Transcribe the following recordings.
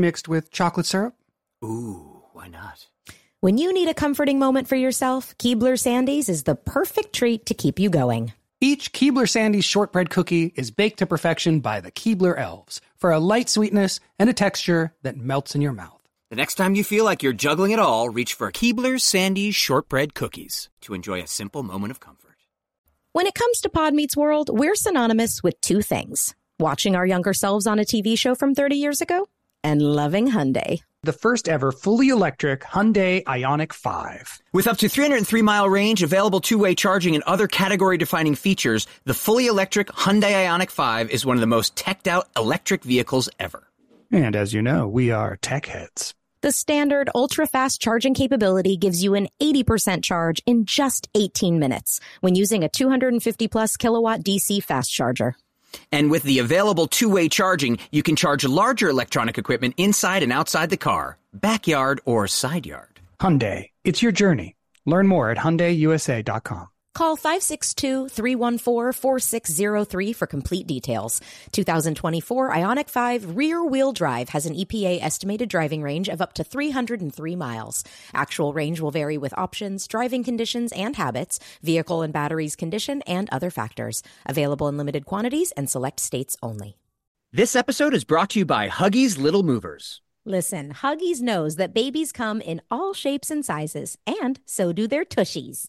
Mixed with chocolate syrup? Ooh, why not? When you need a comforting moment for yourself, Keebler Sandies is the perfect treat to keep you going. Each Keebler Sandies shortbread cookie is baked to perfection by the Keebler elves for a light sweetness and a texture that melts in your mouth. The next time you feel like you're juggling it all, reach for Keebler Sandies shortbread cookies to enjoy a simple moment of comfort. When it comes to Pod Meets World, we're synonymous with two things watching our younger selves on a TV show from 30 years ago and loving Hyundai. The first ever fully electric Hyundai Ioniq 5. With up to 303 mile range, available two way charging, and other category defining features, the fully electric Hyundai Ioniq 5 is one of the most teched out electric vehicles ever. And as you know, we are tech heads. The standard ultra fast charging capability gives you an 80% charge in just 18 minutes when using a 250 plus kilowatt DC fast charger. And with the available two-way charging, you can charge larger electronic equipment inside and outside the car, backyard or side yard. Hyundai, it's your journey. Learn more at HyundaiUSA.com. Call 562-314-4603 for complete details. 2024 Ioniq 5 rear wheel drive has an EPA estimated driving range of up to 303 miles. Actual range will vary with options, driving conditions and habits, vehicle and batteries condition, and other factors. Available in limited quantities and select states only. This episode is brought to you by Huggies Little Movers. Listen, Huggies knows that babies come in all shapes and sizes, and so do their tushies.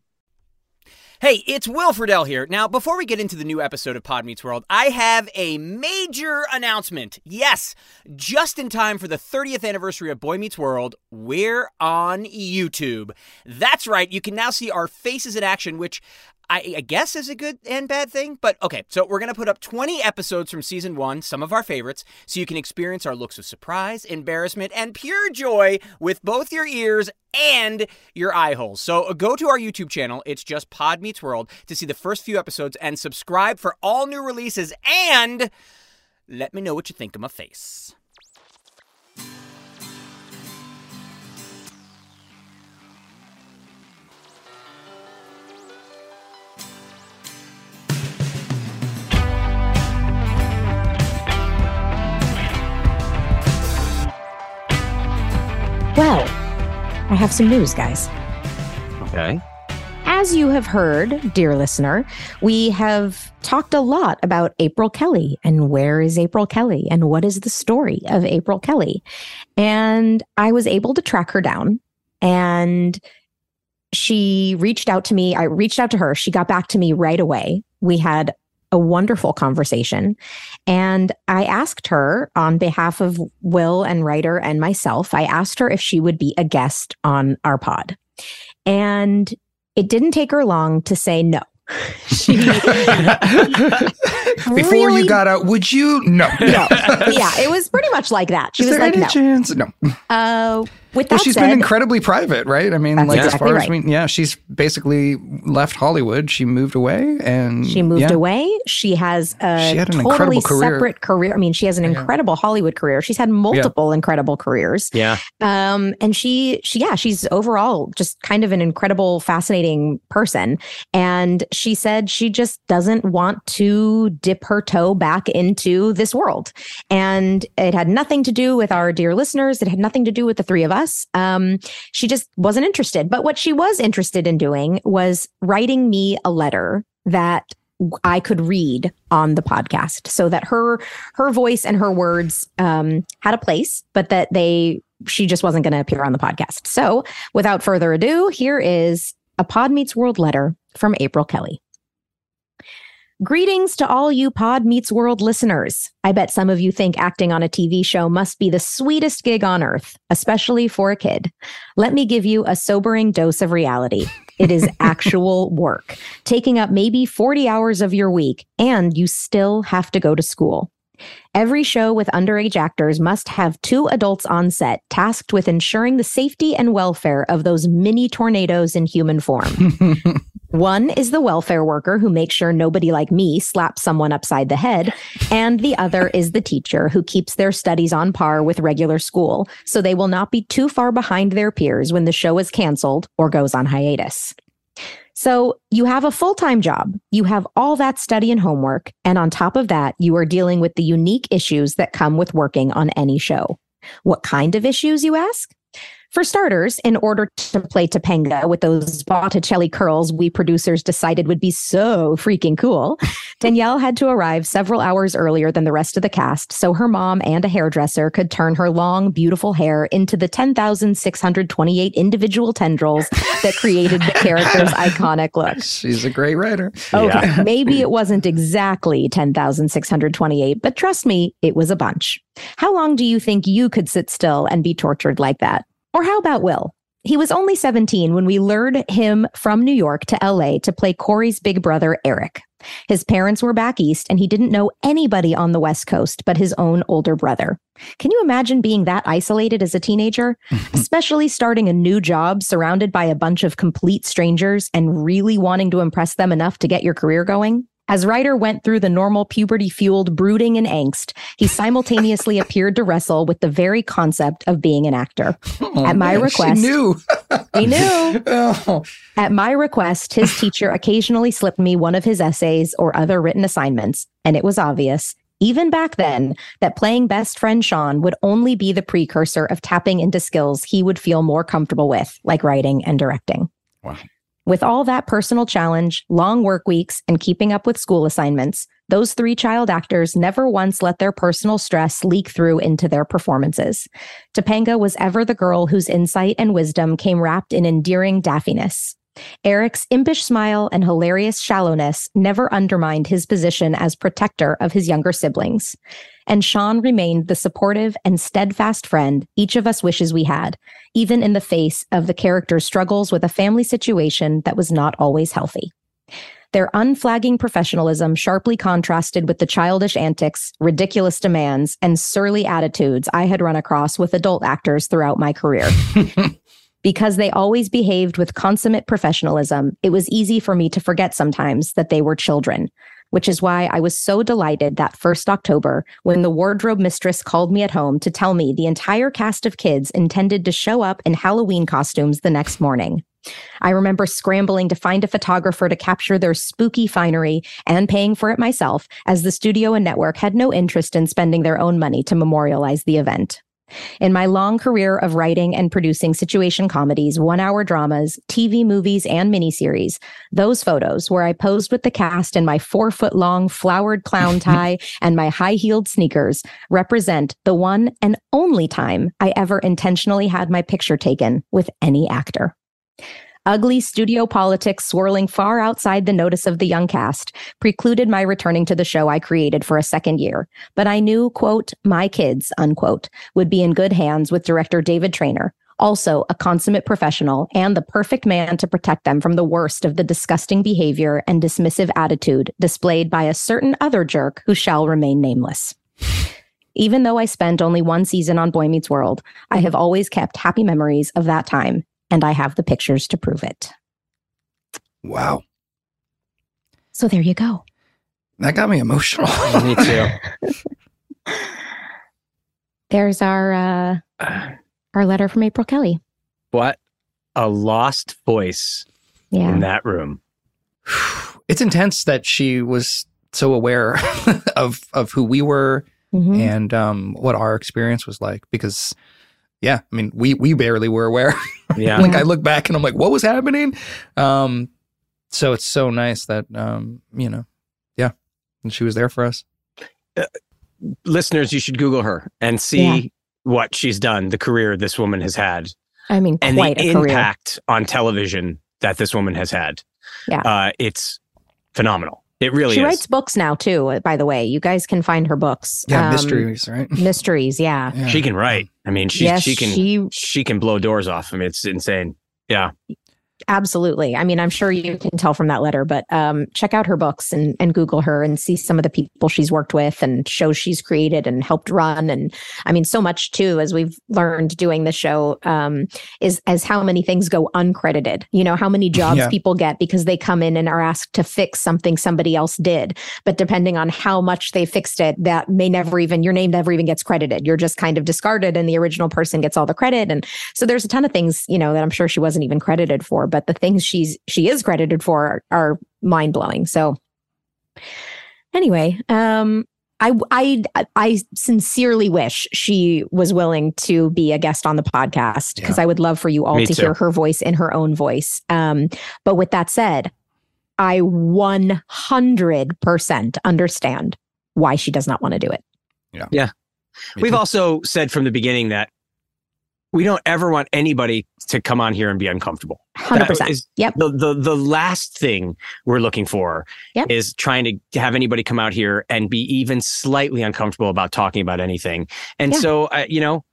Hey, it's Will Friedle here. Now, before we get into the new episode of Pod Meets World, I have a major announcement. Yes, just in time for the 30th anniversary of Boy Meets World, we're on YouTube. That's right, you can now see our faces in action, which I, I guess is a good and bad thing. But okay, so we're to put up 20 episodes from season one, some of our favorites, so you can experience our looks of surprise, embarrassment, and pure joy with both your ears and your eye holes. So uh, go to our YouTube channel, it's just Pod Meets World, to see the first few episodes and subscribe for all new releases. And let me know what you think of my face. Have some news, guys. Okay. As you have heard, dear listener, we have talked a lot about April Kelly and where is April Kelly and what is the story of April Kelly. And I was able to track her down and she reached out to me. I reached out to her. She got back to me right away. We had a wonderful conversation. And I asked her on behalf of Will and Ryder and myself, I asked her if she would be a guest on our pod. And it didn't take her long to say no. She Before really- you got out, would you? No. no. Yeah, it was pretty much like that. She Is was like, no. chance? No. Uh, with that Well, she's said, been incredibly private, right? I mean, That's like as exactly far as we, yeah, she's basically left Hollywood. She moved away, and She moved yeah. away. She has a She had an totally incredible career. separate career. I mean, she has an incredible Hollywood career. She's had multiple incredible careers. Yeah. Um, and she, she, yeah, she's overall just kind of an incredible, fascinating person. And she said she just doesn't want to dip her toe back into this world. And it had nothing to do with our dear listeners. It had nothing to do with the three of us. Um, she just wasn't interested. But what she was interested in doing was writing me a letter that I could read on the podcast so that her her voice and her words um, had a place, but that they she just wasn't going to appear on the podcast. So, without further ado, here is a Pod Meets World letter from April Kelly. Greetings to all you Pod Meets World listeners. I bet some of you think acting on a TV show must be the sweetest gig on earth, especially for a kid. Let me give you a sobering dose of reality. It is actual work, taking up maybe 40 hours of your week, and you still have to go to school. Every show with underage actors must have two adults on set tasked with ensuring the safety and welfare of those mini tornadoes in human form. One is the welfare worker who makes sure nobody like me slaps someone upside the head. And the other is the teacher who keeps their studies on par with regular school so they will not be too far behind their peers when the show is canceled or goes on hiatus. So you have a full time job, you have all that study and homework. And on top of that, you are dealing with the unique issues that come with working on any show. What kind of issues, you ask? For starters, in order to play Topanga with those Botticelli curls we producers decided would be so freaking cool, Danielle had to arrive several hours earlier than the rest of the cast so her mom and a hairdresser could turn her long, beautiful hair into the 10,628 individual tendrils that created the character's iconic look. She's a great writer. Okay, yeah. maybe it wasn't exactly 10,628, but trust me, it was a bunch. How long do you think you could sit still and be tortured like that? Or how about Will? He was only 17 when we lured him from New York to LA to play Corey's big brother, Eric. His parents were back east and he didn't know anybody on the West Coast but his own older brother. Can you imagine being that isolated as a teenager? Especially starting a new job surrounded by a bunch of complete strangers and really wanting to impress them enough to get your career going? As Ryder went through the normal puberty fueled brooding and angst, he simultaneously appeared to wrestle with the very concept of being an actor. Oh, At my man, request, knew. he knew. Oh, At my request, his teacher occasionally slipped me one of his essays or other written assignments, and it was obvious, even back then, that playing best friend Sean would only be the precursor of tapping into skills he would feel more comfortable with, like writing and directing. Wow. With all that personal challenge, long work weeks, and keeping up with school assignments, those three child actors never once let their personal stress leak through into their performances. Topanga was ever the girl whose insight and wisdom came wrapped in endearing daffiness. Eric's impish smile and hilarious shallowness never undermined his position as protector of his younger siblings. And Sean remained the supportive and steadfast friend each of us wishes we had, even in the face of the character's struggles with a family situation that was not always healthy. Their unflagging professionalism sharply contrasted with the childish antics, ridiculous demands, and surly attitudes I had run across with adult actors throughout my career. because they always behaved with consummate professionalism, it was easy for me to forget sometimes that they were children, which is why I was so delighted that first October when the wardrobe mistress called me at home to tell me the entire cast of kids intended to show up in Halloween costumes the next morning. I remember scrambling to find a photographer to capture their spooky finery and paying for it myself, as the studio and network had no interest in spending their own money to memorialize the event. In my long career of writing and producing situation comedies, one hour dramas, TV movies, and miniseries, those photos where I posed with the cast in my four foot long flowered clown tie and my high heeled sneakers represent the one and only time I ever intentionally had my picture taken with any actor. Ugly studio politics swirling far outside the notice of the young cast precluded my returning to the show I created for a second year. But I knew, quote, my kids, unquote, would be in good hands with director David Trainer, also a consummate professional and the perfect man to protect them from the worst of the disgusting behavior and dismissive attitude displayed by a certain other jerk who shall remain nameless. Even though I spent only one season on Boy Meets World, I have always kept happy memories of that time and I have the pictures to prove it. wow. So there you go. That got me emotional. Me too. There's our uh, our letter from April Kelly. What a lost voice Yeah. in that room. it's intense that she was so aware of of who we were Mhm. and um, what our experience was like because yeah i mean we we barely were aware Yeah. like i look back and i'm like what was happening um so it's so nice that um you know yeah and she was there for us Listeners, you should Google her and see Yeah. what she's done, the career this woman has had, I mean, and quite the a career. impact on television that this woman has had. Yeah. Uh, it's phenomenal. It really she is. writes books now too. By the way, you guys can find her books. Yeah, Um, mysteries, right? Mysteries, yeah. Yeah. She can write. I mean, she yes, she can she she can blow doors off. I mean, it's insane. Yeah. Absolutely. I mean, I'm sure you can tell from that letter, but um, check out her books and, and Google her and see some of the people she's worked with and shows she's created and helped run. And I mean, so much too, as we've learned doing the show, um, is as how many things go uncredited. You know, how many jobs Yeah. people get because they come in and are asked to fix something somebody else did. But depending on how much they fixed it, that may never even your name never even gets credited. You're just kind of discarded, and the original person gets all the credit. And so there's a ton of things, you know, that I'm sure she wasn't even credited for. But the things she's she is credited for are, are mind blowing. So anyway, um. I, I I sincerely wish she was willing to be a guest on the podcast because I would love for you all Me to too. hear her voice in her own voice. Um, but with that said, I 100% understand why she does not want to do it. Yeah. Yeah. Me We've too. also said from the beginning that we don't ever want anybody to come on here and be uncomfortable. 100%. is Yep. The, the the last thing we're looking for Yep. is trying to have anybody come out here and be even slightly uncomfortable about talking about anything. And Yeah. so, uh, you know,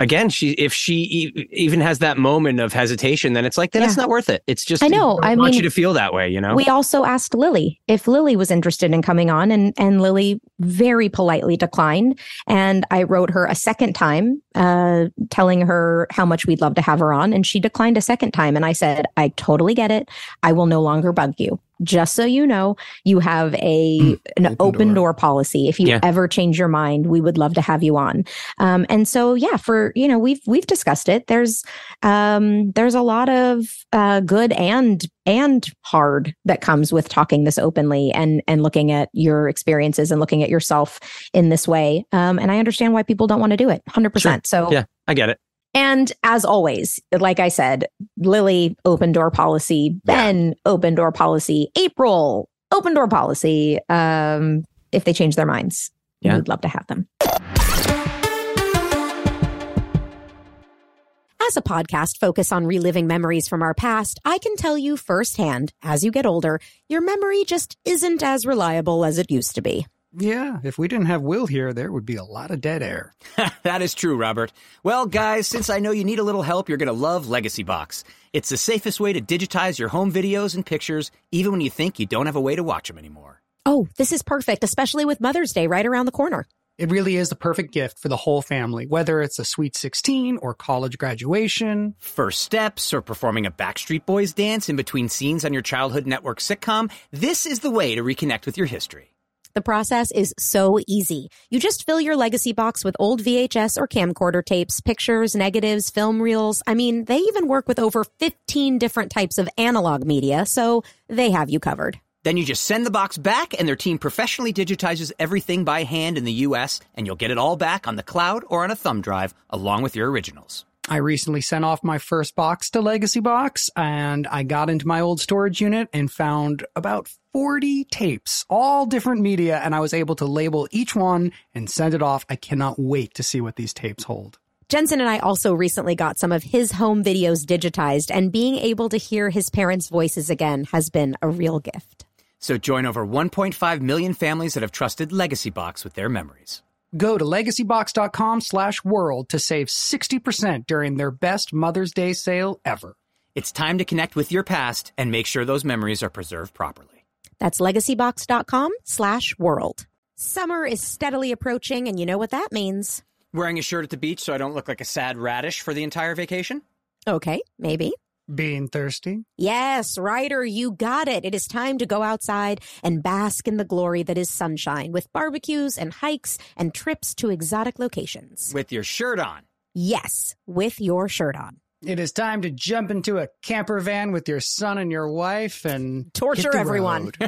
again, she if she e- even has that moment of hesitation, then it's like then it's not worth it. It's just I know. I, I want mean, you to feel that way. You know. We also asked Lily if Lily was interested in coming on, and and Lily very politely declined. And I wrote her a second time, uh, telling her how much we'd love to have her on, and she declined a second time. And I said, I totally get it. I will no longer bug you. Just so you know, you have a an open, open door. door. policy. If you Yeah. ever change your mind, we would love to have you on. Um, and so, yeah, for you know, we've we've discussed it. There's um, there's a lot of uh, good and and hard that comes with talking this openly and and looking at your experiences and looking at yourself in this way. Um, and I understand why people don't want to do it, hundred percent. So Yeah. I get it. And as always, like I said, Lily, open door policy, Ben, open door policy, April, open door policy. Um, if they change their minds, Yeah. we'd love to have them. As a podcast focused on reliving memories from our past, I can tell you firsthand, as you get older, your memory just isn't as reliable as it used to be. Yeah, if we didn't have Will here, there would be a lot of dead air. that is true, Robert. Well, guys, since I know you need a little help, you're going to love Legacy Box. It's the safest way to digitize your home videos and pictures, even when you think you don't have a way to watch them anymore. Oh, this is perfect, especially with Mother's Day right around the corner. It really is the perfect gift for the whole family, whether it's a sweet 16 or college graduation. First steps or performing a Backstreet Boys dance in between scenes on your childhood network sitcom, this is the way to reconnect with your history. The process is so easy. You just fill your legacy box with old VHS or camcorder tapes, pictures, negatives, film reels. I mean, they even work with over 15 different types of analog media, so they have you covered. Then you just send the box back, and their team professionally digitizes everything by hand in the US, and you'll get it all back on the cloud or on a thumb drive along with your originals. I recently sent off my first box to Legacy Box, and I got into my old storage unit and found about 40 tapes, all different media, and I was able to label each one and send it off. I cannot wait to see what these tapes hold. Jensen and I also recently got some of his home videos digitized, and being able to hear his parents' voices again has been a real gift. So join over 1.5 million families that have trusted Legacy Box with their memories. Go to legacybox.com slash world to save 60% during their best Mother's Day sale ever. It's time to connect with your past and make sure those memories are preserved properly. That's legacybox.com slash world. Summer is steadily approaching, and you know what that means. Wearing a shirt at the beach so I don't look like a sad radish for the entire vacation? Okay, maybe. Being thirsty? Yes, Ryder, you got it. It is time to go outside and bask in the glory that is sunshine with barbecues and hikes and trips to exotic locations. With your shirt on. Yes, with your shirt on. It is time to jump into a camper van with your son and your wife and Torture everyone.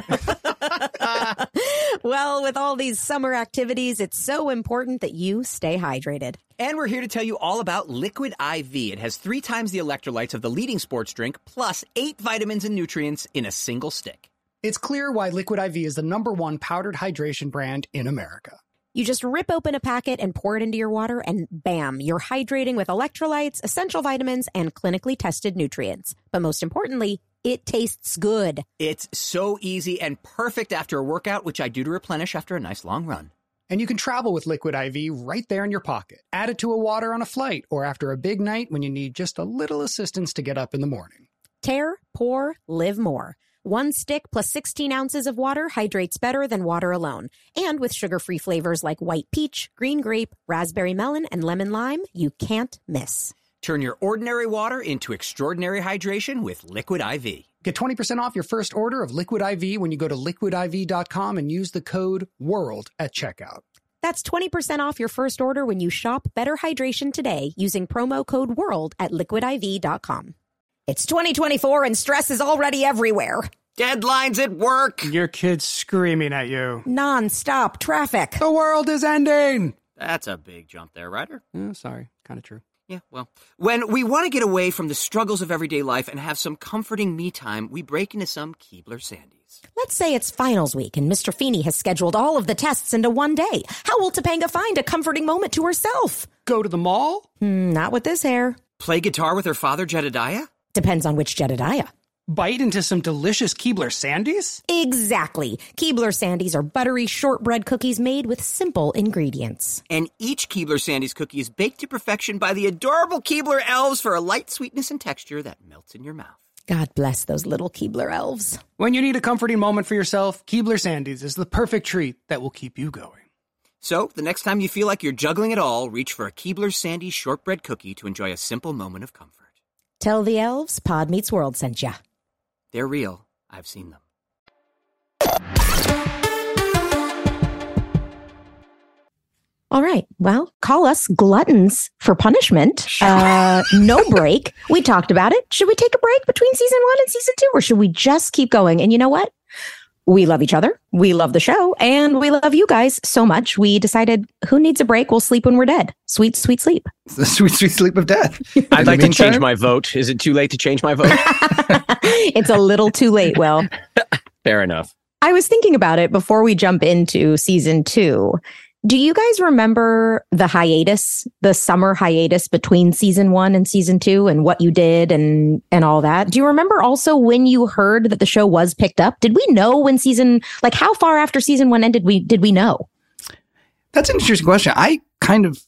well, with all these summer activities, it's so important that you stay hydrated. And we're here to tell you all about Liquid IV. It has three times the electrolytes of the leading sports drink, plus eight vitamins and nutrients in a single stick. it's clear why Liquid IV is the number one powdered hydration brand in America. You just rip open a packet and pour it into your water, and bam, you're hydrating with electrolytes, essential vitamins, and clinically tested nutrients. But most importantly, it tastes good. It's so easy and perfect after a workout, which I do to replenish after a nice long run. And you can travel with Liquid IV right there in your pocket. Add it to a water on a flight or after a big night when you need just a little assistance to get up in the morning. Tear, pour, live more. One stick plus 16 ounces of water hydrates better than water alone. And with sugar free flavors like white peach, green grape, raspberry melon, and lemon lime, you can't miss. Turn your ordinary water into extraordinary hydration with Liquid IV. Get 20% off your first order of Liquid IV when you go to liquidiv.com and use the code WORLD at checkout. That's 20% off your first order when you shop Better Hydration today using promo code WORLD at liquidiv.com. It's 2024 and stress is already everywhere. Deadlines at work. Your kid's screaming at you. Non-stop traffic. The world is ending. That's a big jump there, Ryder. Oh, sorry, kind of true. Yeah, well, when we want to get away from the struggles of everyday life and have some comforting me time, we break into some Keebler Sandies. Let's say it's finals week and Mr. Feeney has scheduled all of the tests into one day. How will Topanga find a comforting moment to herself? Go to the mall? Hmm, not with this hair. Play guitar with her father, Jedediah? Depends on which Jedediah. Bite into some delicious Keebler Sandies? Exactly. Keebler Sandies are buttery shortbread cookies made with simple ingredients. And each Keebler Sandies cookie is baked to perfection by the adorable Keebler elves for a light sweetness and texture that melts in your mouth. God bless those little Keebler elves. When you need a comforting moment for yourself, Keebler Sandies is the perfect treat that will keep you going. So, the next time you feel like you're juggling it all, reach for a Keebler Sandies shortbread cookie to enjoy a simple moment of comfort. Tell the elves Pod Meets World sent ya. They're real. I've seen them. All right. Well, call us gluttons for punishment. Uh, no break. We talked about it. Should we take a break between season one and season two, or should we just keep going? And you know what? We love each other. We love the show, and we love you guys so much. We decided who needs a break? We'll sleep when we're dead. Sweet, sweet sleep. the sweet, sweet sleep of death. I'd like to change my vote. Is it too late to change my vote? it's a little too late. Well, Fair enough. I was thinking about it before we jump into season two. Do you guys remember the hiatus, the summer hiatus between season one and season two and what you did and and all that? Do you remember also when you heard that the show was picked up? Did we know when season like how far after season one ended we did we know? That's an interesting question. I kind of,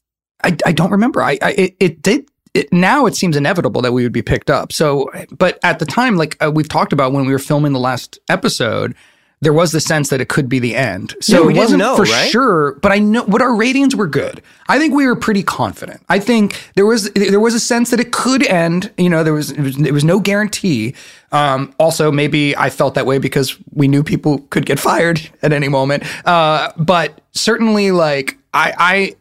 I, I don't remember. I, I it, it did. It, now it seems inevitable that we would be picked up. So, but at the time, like uh, we've talked about when we were filming the last episode, there was the sense that it could be the end. So Yeah, we it didn't wasn't know, for right? sure. But I know, but our ratings were good. I think we were pretty confident. I think there was there was a sense that it could end. You know, there was it was, there was no guarantee. Um, also, maybe I felt that way because we knew people could get fired at any moment. Uh, but certainly, like I, I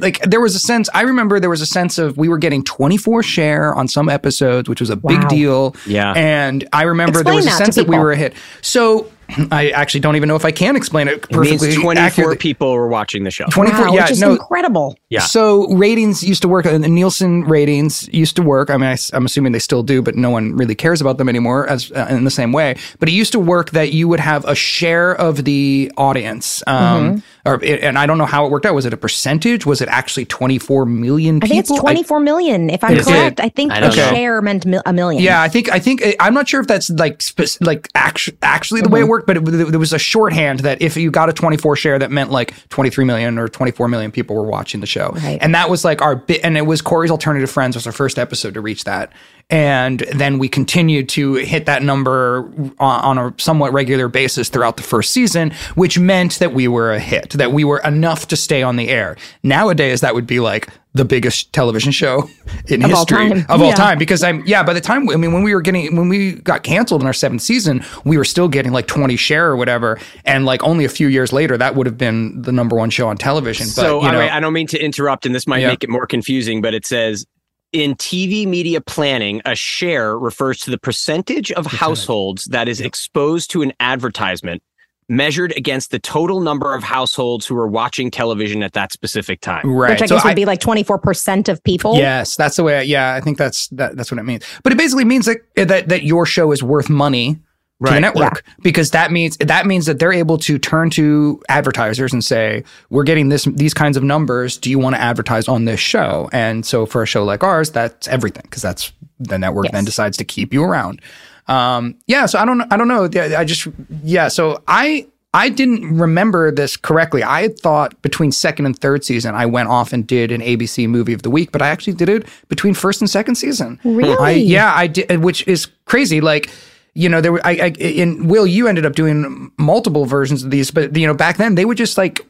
like there was a sense i remember there was a sense of we were getting 24 share on some episodes which was a big deal Yeah. and i remember Explain there was a sense that we were a hit so i actually don't even know if i can explain it It means perfectly 24 accurately. people were watching the show. 24 wow, yeah which is no incredible. Yeah. so ratings used to work, and the Nielsen ratings used to work. I mean, I, am assuming they still do, but no one really cares about them anymore as uh, in the same way. But it used to work that you would have a share of the audience, um, Mm-hmm. or and I don't know how it worked out. Was it a percentage? Was it actually 24 million people? I think it's 24 million. If I'm Is it? correct, I think I the know. share meant mil- a million. Yeah, I think I think I'm not sure if that's like spec- like actu- actually the way it Mm-hmm. worked, but it, there was a shorthand that if you got a 24 share, that meant like 23 million or 24 million people were watching the show, Right. and that was like our bit. And it was Corey's Alternative Friends was our first episode to reach that, and then we continued to hit that number on, on a somewhat regular basis throughout the first season, which meant that we were a hit, that we were enough to stay on the air. Nowadays, that would be like the biggest television show in Of all history time. of all Yeah. time because I'm yeah by the time I mean when we were getting when we got canceled in our seventh season we were still getting like 20 share or whatever and like only a few years later that would have been the number one show on television but so you I, know I don't mean to interrupt, and this might Yeah. make it more confusing, but it says in TV media planning, a share refers to the percentage of households that is exposed to an advertisement measured against the total number of households who are watching television at that specific time. right Which I So guess would be like 24% of people. Yes, that's the way. I, yeah, I think that's that, that's what it means. But it basically means that that that your show is worth money to the Right. network because that means that means that they're able to turn to advertisers and say, "We're getting this these kinds of numbers. Do you want to advertise on this show?" And so for a show like ours, that's everything because that's the network Yes. then decides to keep you around. Um, yeah, so I don't I don't know. Yeah, I just yeah, so I I didn't remember this correctly. I had thought between second and third season, I went off and did an ABC movie of the week, but I actually did it between first and second season. Really? I, yeah, I did, which is crazy. Like, you know, there were, I, I, in Will, you ended up doing multiple versions of these, but, you know, back then they would just like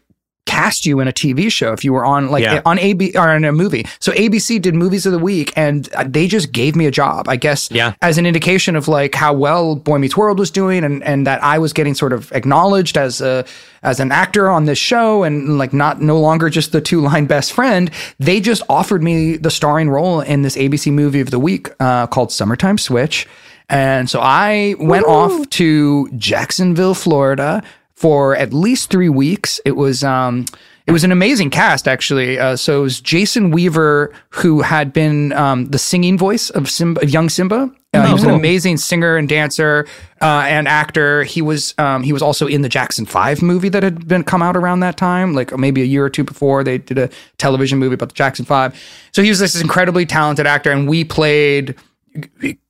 cast you in a TV show if you were on like Yeah. on AB or in a movie. So ABC did movies of the week and they just gave me a job, I guess, Yeah. as an indication of like how well Boy Meets World was doing and and that I was getting sort of acknowledged as a as an actor on this show and like not no longer just the two line best friend. They just offered me the starring role in this ABC movie of the week uh, called Summertime Switch. And so I went off to Jacksonville, Florida for at least three weeks. It was um, it was an amazing cast actually. Uh, so it was Jason Weaver who had been um, the singing voice of Simba, of young Simba. Uh, he was an amazing singer and dancer uh, and actor. He was um, he was also in the Jackson Five movie that had been come out around that time, like maybe a year or two before. They did a television movie about the Jackson Five. So he was this incredibly talented actor, and we played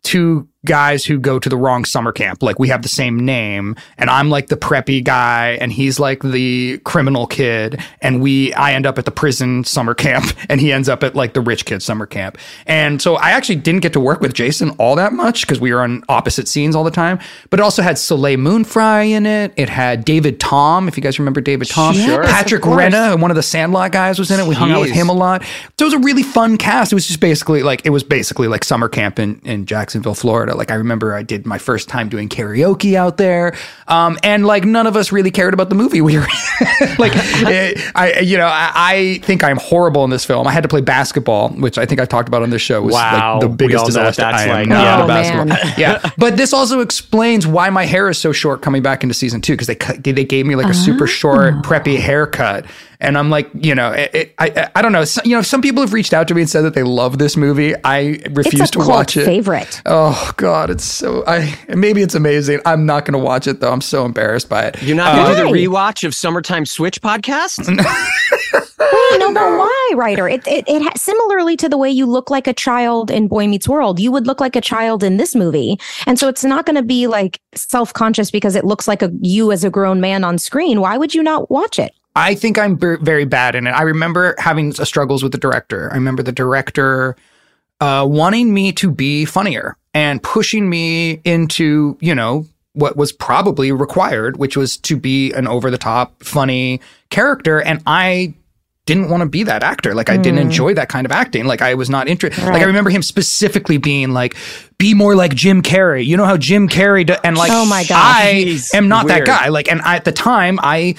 two guys who go to the wrong summer camp. Like we have the same name and I'm like the preppy guy and he's like the criminal kid and we I end up at the prison summer camp and he ends up at like the rich kid summer camp. And so I actually didn't get to work with Jason all that much because we were on opposite scenes all the time, but it also had Soleil Moon Frye in it. It had David Tom, if you guys remember David Tom. Sure. Patrick. Renna, one of the Sandlot guys was in it. We hung out with him a lot. So it was a really fun cast. It was just basically like it was basically like summer camp in, in Jacksonville, Florida. Like I remember I did my first time doing karaoke out there. Um, and like none of us really cared about the movie we were like eh, I you know, I, I think I'm horrible in this film. I had to play basketball, which I think I talked about on this show was Wow. like the biggest disaster. that's I am like. not a basketball. yeah. But this also explains why my hair is so short coming back into season two because they cut, they gave me like a super short preppy haircut, and I'm like, you know, it, it, I I- I don't know. So, you know, some people have reached out to me and said that they love this movie. I refuse to watch it. favorite. Oh God, it's so. I maybe it's amazing. I'm not going to watch it though. I'm so embarrassed by it. You're not going to do the rewatch of Summertime Switch podcast? Wait, no, but why, Ryder? It, it, it ha- similarly to the way you look like a child in Boy Meets World, you would look like a child in this movie, and so it's not going to be like self conscious because it looks like a you as a grown man on screen. Why would you not watch it? I think I'm ver- very bad in it. I remember having uh, struggles with the director. I remember the director uh, wanting me to be funnier and pushing me into, you know, what was probably required, which was to be an over the top, funny character. And I didn't want to be that actor. Like I didn't enjoy that kind of acting. Like I was not interested. Like I remember him specifically being like, "Be more like Jim Carrey." You know how Jim Carrey do- and like Oh my god, I He's am not that guy. Like, and I, at the time, I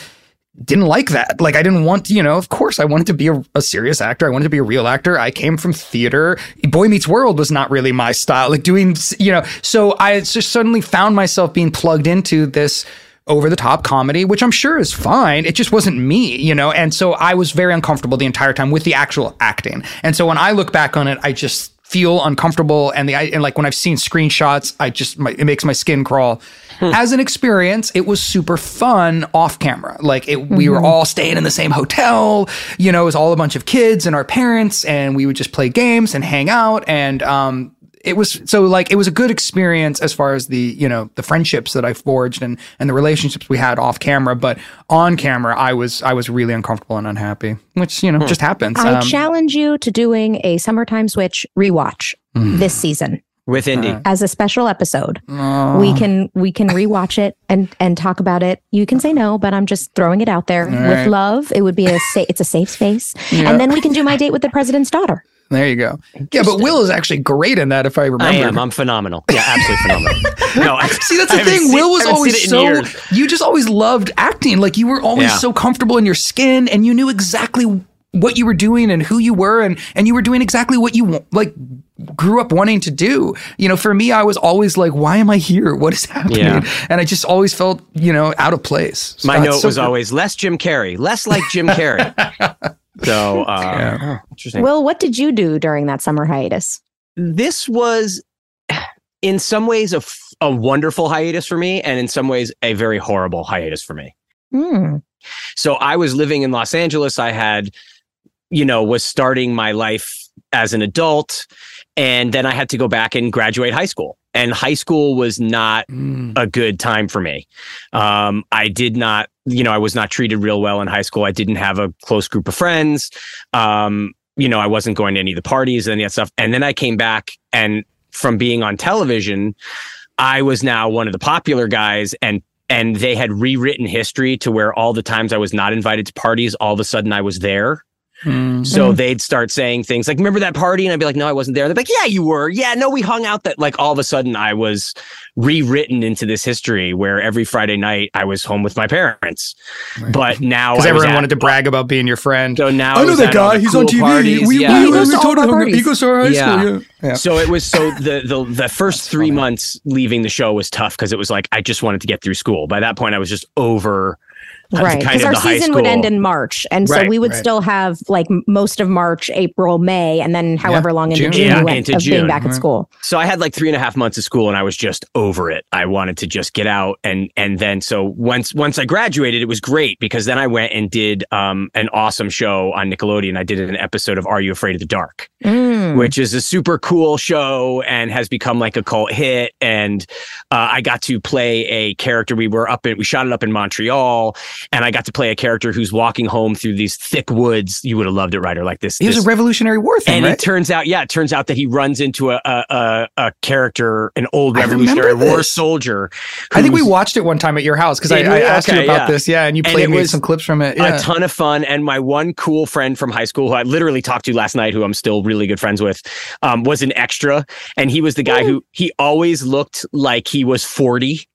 didn't like that. Like, I didn't want, you know, of course, I wanted to be a, a serious actor. I wanted to be a real actor. I came from theater. Boy Meets World was not really my style. Like, doing, you know, so I just suddenly found myself being plugged into this over the top comedy, which I'm sure is fine. It just wasn't me, you know? And so I was very uncomfortable the entire time with the actual acting. And so when I look back on it, I just feel uncomfortable and the and like when I've seen screenshots, I just my, it makes my skin crawl. As an experience, it was super fun off camera. Like it, we were all staying in the same hotel. You know, it was all a bunch of kids and our parents, and we would just play games and hang out. And um, it was so like it was a good experience as far as the you know the friendships that I forged and and the relationships we had off camera. But on camera, I was I was really uncomfortable and unhappy, which you know just happens. I Um, challenge you to doing a Summertime Switch rewatch this season With Indy. as a special episode. We can we can rewatch it and and talk about it. You can say no, but I'm just throwing it out there with right. love. It would be a sa- it's a safe space, and then we can do my date with the president's daughter. There you go. Yeah, but Will is actually great in that. If I remember, I am. I'm phenomenal. Yeah, absolutely phenomenal. No, I, See, that's the thing. seen- Will was always seen it in so. years. You just always loved acting. Like you were always Yeah. so comfortable in your skin, and you knew exactly what you were doing and who you were, and and you were doing exactly what you like grew up wanting to do. You know, for me, I was always like, "Why am I here? What is happening?" Yeah. And I just always felt, you know, out of place. So My note so was good. always less Jim Carrey, less like Jim Carrey. so, uh, Yeah. interesting. Will, what did you do during that summer hiatus? this was, in some ways, a, f- a wonderful hiatus for me, and in some ways, a very horrible hiatus for me. Hmm. So I was living in Los Angeles. I had, you know, was starting my life as an adult. And then I had to go back and graduate high school. And high school was not Mm. a good time for me. Um, I did not, you know, I was not treated real well in high school. I didn't have a close group of friends. Um, you know, I wasn't going to any of the parties and any that stuff. And then I came back and from being on television, I was now one of the popular guys and and they had rewritten history to where all the times I was not invited to parties, all of a sudden I was there. Mm. So they'd start saying things like, remember that party? And I'd be like, no, I wasn't there. They're like, yeah, you were. Yeah, no, we hung out that like all of a sudden I was rewritten into this history where every Friday night I was home with my parents. Right. But now Because I everyone at- wanted to brag about being your friend. So now I know that guy. the He's on TV. parties. We, yeah. we, He goes we to all told our him parties. he goes to our high Yeah. school. Yeah. yeah. So it was so the the the first three funny. months leaving the show was tough because it was like I just wanted to get through school. By that point, I was just over right because our season would end in march and so we would right. still have like most of march april may and then however long into June. june, Yeah, we went into of being June. back at school so I had like three and a half months of school and I was just over it. I wanted to just get out and and then so once once I graduated, it was great because then I went and did um an awesome show on Nickelodeon. I did an episode of Are You Afraid of the Dark, Mm. which is a super cool show and has become like a cult hit. And uh, I got to play a character. We were up in we shot it up in Montreal, and I got to play a character who's walking home through these thick woods. You would have loved it, Ryder, like this. He was this- a Revolutionary War thing, and right? it turns out, yeah, it turns out that he runs into a a, a, a character, an old Revolutionary War soldier. I think we watched it one time at your house because I, I we? asked you about yeah. this. Yeah, and you And played it me some clips from it. Yeah. a ton of fun. And my one cool friend from high school, who I literally talked to last night, who I'm still really good friends with, um, was an extra, and he was the guy who he always looked like he was 40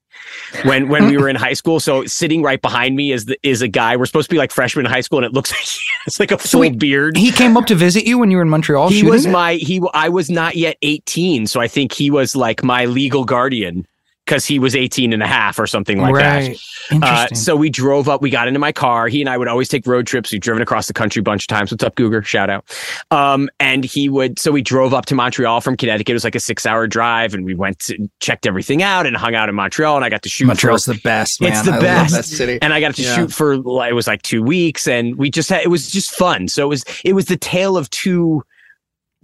when when we were in high school. So sitting right behind me is the, is a guy. We're supposed to be like freshmen in high school, and it looks like he has like a full wait, beard. he came up to visit you when you were in Montreal. he shooting was my he i was not yet 18 so i think he was like my legal guardian because he was 18 and a half or something like that uh, so we drove up we got into my car he and i would always take road trips we've driven across the country a bunch of times what's up googer shout out um, and he would so we drove up to montreal from connecticut it was like a six hour drive and we went to, checked everything out and hung out in montreal and i got to shoot Montreal's for, the best. Man. It's the I best. Love that city. and I got to Yeah. shoot for like, it was like two weeks, and we just had it was just fun. So it was it was the tale of two,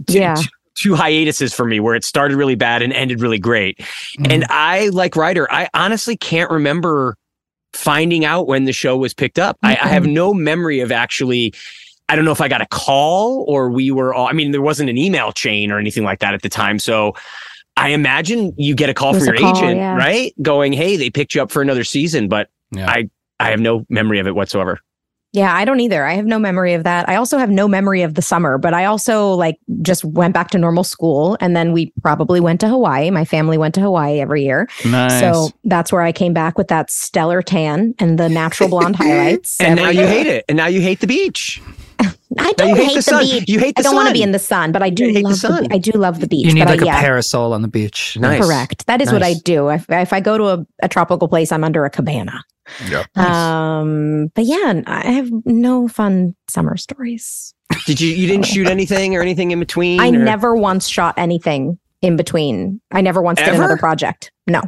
two- Yeah. two- two hiatuses for me, where it started really bad and ended really great. Mm-hmm. And I like Ryder, I honestly can't remember finding out when the show was picked up. I, I have no memory of actually. I don't know if I got a call or we were all. I mean, there wasn't an email chain or anything like that at the time, so. I imagine you get a call from your call, agent, yeah. right? Going, hey, they picked you up for another season, but Yeah. I I have no memory of it whatsoever. Yeah, I don't either. I have no memory of that. I also have no memory of the summer, but I also like just went back to normal school and then we probably went to Hawaii. My family went to Hawaii every year. nice. So that's where I came back with that stellar tan and the natural blonde highlights. And now you hate it. And now you hate the beach. I don't you hate, hate the the, sun. beach. You hate the I don't want to be in the sun, but I do You hate the love the, sun. I do love the beach. you need but like I, a yeah, parasol on the beach. Nice. correct. That is what I do. If, if I go to a, a tropical place, I'm under a cabana. Yeah. Um, but yeah, I have no fun summer stories. Did you you didn't shoot anything or anything in between? I or- never once shot anything in between. I never once did another project. No.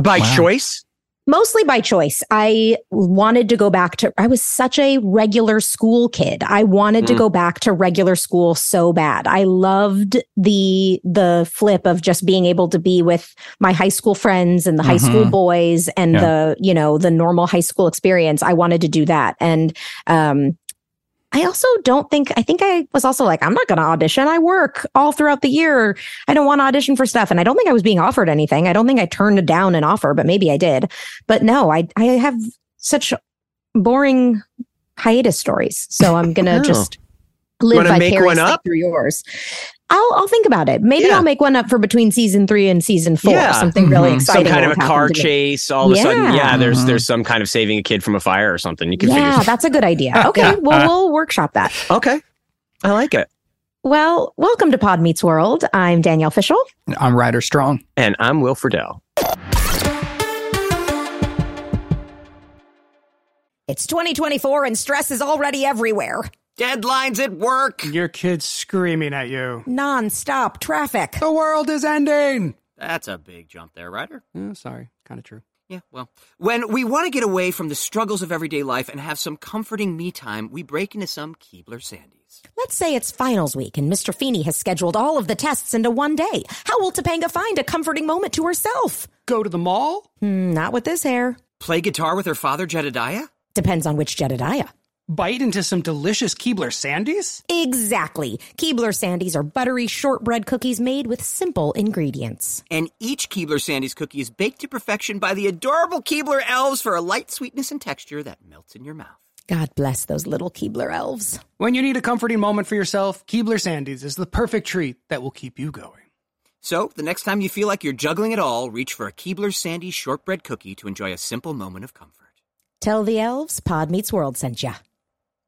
by Wow. choice. Mostly by choice. I wanted to go back to I was such a regular school kid. I wanted to Mm. go back to regular school so bad. I loved the the flip of just being able to be with my high school friends and the high school Mhm. boys and Yeah. the, you know, the normal high school experience. I wanted to do that. And um I also don't think I think I was also like I'm not going to audition. I work all throughout the year. I don't want to audition for stuff and I don't think I was being offered anything. I don't think I turned down an offer, but maybe I did. But no, I I have such boring hiatus stories. So I'm going to Oh. just live wanna make one vicariously up? through yours. I'll I'll think about it. Maybe Yeah. I'll make one up for between season 3 and season 4. Yeah. Something really Mhm. exciting. some kind of a car chase. All of a sudden, Yeah. yeah. There's Mhm. there's some kind of saving a kid from a fire or something. You can Yeah, figure. that's a good idea. Okay, Yeah. well we'll workshop that. Okay, I like it. Well, welcome to Pod Meets World. I'm Danielle Fishel. I'm Ryder Strong. And I'm Will Friedle. It's 2024 and stress is already everywhere. Deadlines at work. Your kid's screaming at you. Non-stop traffic. The world is ending. That's a big jump there, Ryder. Oh, sorry, kind of true. Yeah, well, when we want to get away from the struggles of everyday life and have some comforting me time, we break into some Keebler Sandies. sandies. Let's say it's finals week and Mr. Feeney has scheduled all of the tests into one day. How will Topanga find a comforting moment to herself? Go to the mall? Hmm, not with this hair. Play guitar with her father, Jedediah? Depends on which Jedediah. Bite into some delicious Keebler Sandies? Exactly. Keebler Sandies are buttery shortbread cookies made with simple ingredients. And each Keebler Sandies cookie is baked to perfection by the adorable Keebler elves for a light sweetness and texture that melts in your mouth. God bless those little Keebler elves. When you need a comforting moment for yourself, Keebler Sandies is the perfect treat that will keep you going. So, the next time you feel like you're juggling it all, reach for a Keebler Sandies shortbread cookie to enjoy a simple moment of comfort. Tell the elves Pod Meets World sent ya.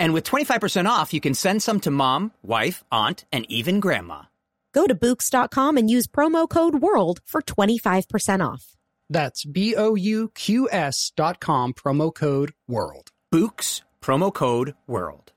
And with 25% off, you can send some to mom, wife, aunt, and even grandma. Go to Bouqs.com and use promo code WORLD for 25% off. That's B O U Q S dot com, promo code WORLD. Bouqs, promo code WORLD.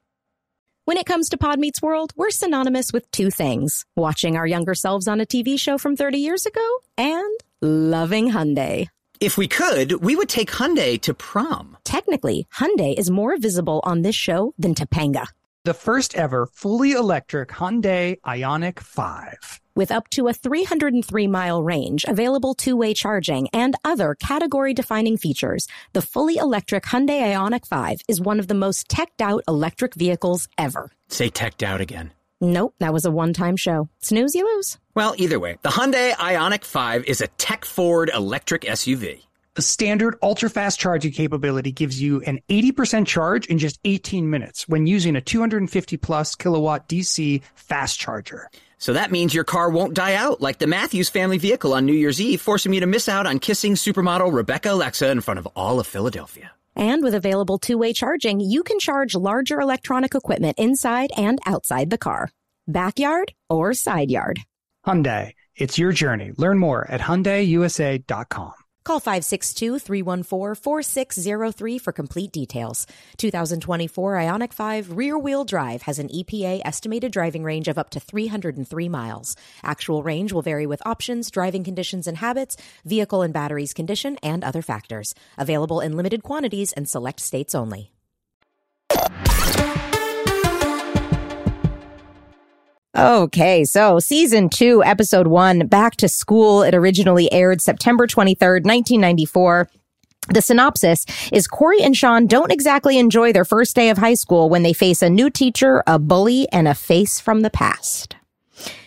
When it comes to Pod Meets World, we're synonymous with two things watching our younger selves on a TV show from 30 years ago and loving Hyundai. If we could, we would take Hyundai to prom. Technically, Hyundai is more visible on this show than Topanga. The first ever fully electric Hyundai Ioniq 5. With up to a 303 mile range, available two way charging, and other category defining features, the fully electric Hyundai Ioniq 5 is one of the most teched out electric vehicles ever. Say teched out again. Nope, that was a one time show. Snooze, you lose. Well, either way, the Hyundai Ioniq 5 is a tech forward electric SUV. The standard ultra fast charging capability gives you an 80% charge in just 18 minutes when using a 250 plus kilowatt DC fast charger. So that means your car won't die out like the Matthews family vehicle on New Year's Eve, forcing you to miss out on kissing supermodel Rebecca Alexa in front of all of Philadelphia. And with available two way charging, you can charge larger electronic equipment inside and outside the car, backyard or side yard. Hyundai, it's your journey. Learn more at HyundaiUSA.com. Call 562-314-4603 for complete details. 2024 Ioniq 5 rear-wheel drive has an EPA estimated driving range of up to 303 miles. Actual range will vary with options, driving conditions and habits, vehicle and batteries condition, and other factors. Available in limited quantities and select states only. Okay, so season two, episode one, Back to School. It originally aired September 23rd, 1994. The synopsis is Corey and Sean don't exactly enjoy their first day of high school when they face a new teacher, a bully, and a face from the past.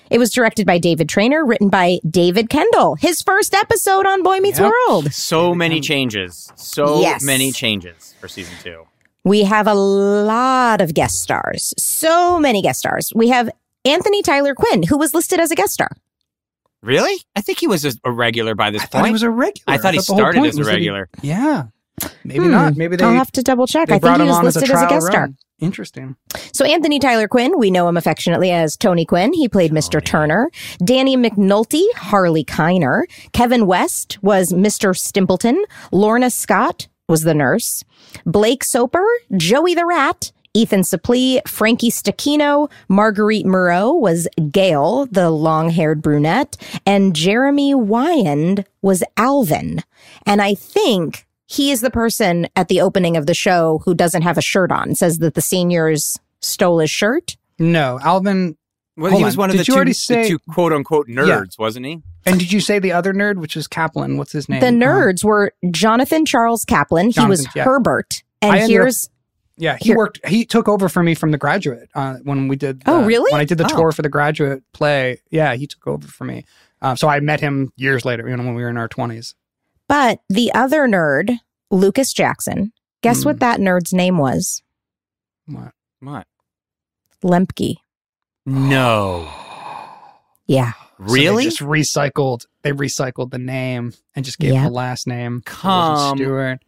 It was directed by David Trainer, written by David Kendall. His first episode on Boy Meets Yep. World. So many changes. So Yes. many changes for season two. We have a lot of guest stars. So many guest stars. We have Anthony Tyler Quinn, who was listed as a guest star. Really? I think he was a, a regular by this I point. thought he was a regular. I thought he the whole started as a was that he- regular. yeah. Maybe Hmm. not. Maybe they, I'll have to double check. I think he was on as a listed as a, trial guest star. Interesting. So Anthony Tyler Quinn, we know him affectionately as Tony Quinn. He played Mr. Turner. Danny McNulty, Harley Keiner. Kevin West was Mr. Stimpleton. Lorna Scott was the nurse. Blake Soper, Joey the Rat. Ethan Suplee, Frankie Stechino, Marguerite Moreau was Gail, the long-haired brunette, and Jeremy Wyand was Alvin. And I think he is the person at the opening of the show who doesn't have a shirt on. Says that the seniors stole his shirt. No, Alvin. Well, Hold he was on. one of Did the you two, already the say- two quote unquote nerds, wasn't he? And did you say the other nerd, which is Kaplan? What's his name? The Um, nerds were Jonathan Charles Kaplan. He was yeah. Herbert. And ended up- here's Yeah, he Here. worked. He took over for me from The Graduate uh, when we did. Oh, uh, really? When I did the Oh. tour for The Graduate play, yeah, he took over for me. Um, so I met him years later, you know, when we were in our twenties. but the other nerd, Lucas Jackson. Guess Hmm. what that nerd's name was? What? What? Lemke. No. Yeah. So they Really? just recycled. They recycled the name and just gave Yeah. the last name. Come Stewart.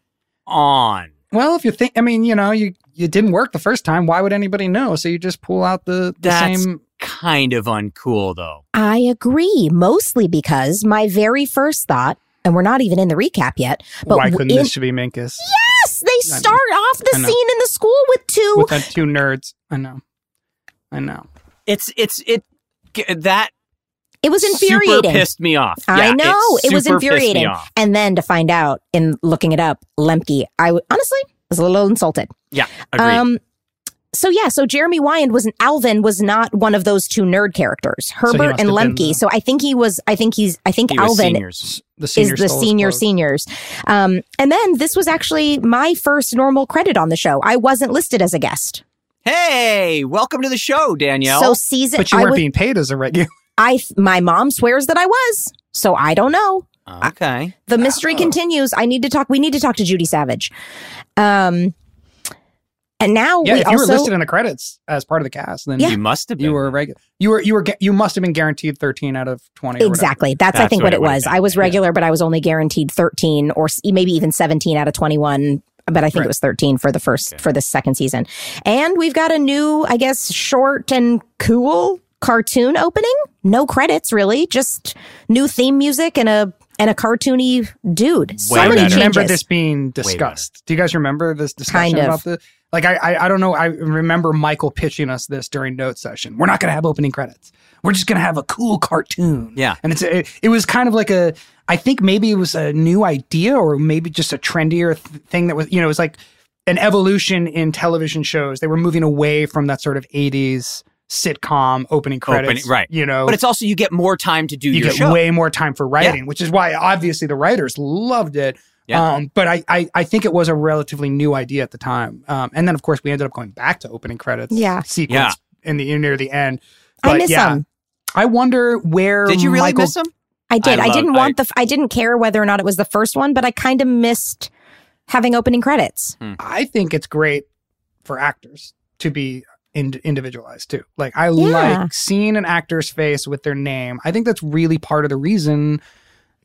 On. Well, if you think, I mean, you know, you it didn't work the first time. Why would anybody know? So you just pull out the, the That's- same. Kind of uncool, though. I agree, mostly because my very first thought, and we're not even in the recap yet, but Why couldn't in- this be Minkus yes, they I know. start off the scene in the school with two. with two nerds? I know, I know. It's it's it that it was super infuriating. pissed me off. I Yeah, know it was super pissed me infuriating. off. And then to find out in looking it up, Lemke, I w- honestly was a little insulted. Yeah, agreed. Um, so yeah, so Jeremy Wyand was an Alvin was not one of those two nerd characters, Herbert must and have been Lemke. So I think he was. I think he's. I think he Alvin seniors. The is the senior seniors. Um, and then this was actually my first normal credit on the show. I wasn't listed as a guest. Hey, welcome to the show, Danielle. So season, But you weren't was, being paid as a regular. I my mom swears that I was. So I don't know. okay. The mystery continues. I need to talk. We need to talk to Judy Savage. Um, and now Yeah, we if you also were listed in the credits as part of the cast, then Yeah. You must have been. you were regular. You were you were you must have been guaranteed thirteen out of twenty. exactly. That's, I think what what it it was. been, I was yeah. regular, but I was only guaranteed thirteen or maybe even seventeen out of twenty one. But I think Right. it was thirteen for the first Okay. for the second season. And we've got a new, I guess, short and cool cartoon opening. No credits, really. Just new theme music and a and a cartoony dude. So Way many I remember this being discussed. Do you guys remember this discussion Kind of. about the? Like I, I I don't know. I remember Michael pitching us this during note session. We're not going to have opening credits. We're just going to have a cool cartoon. Yeah. and it's it, it was kind of like a. I think maybe it was a new idea or maybe just a trendier th- thing that was you know it was like an evolution in television shows. They were moving away from that sort of '80s sitcom opening credits. Opening- right. You know, But it's also you get more time to do you your get show. way more time for writing, which is why obviously the writers loved it. Yeah. Um, but I, I I think it was a relatively new idea at the time. Um, and then of course we ended up going back to opening credits. Yeah. Sequence in the near the end. I miss yeah, them. I wonder where Did you really Michael, miss them? I did. I I, didn't want the. I didn't care whether or not it was the first one, but I kind of missed having opening credits. I think it's great for actors to be in, individualized too. Like I Yeah. like seeing an actor's face with their name. I think that's really part of the reason,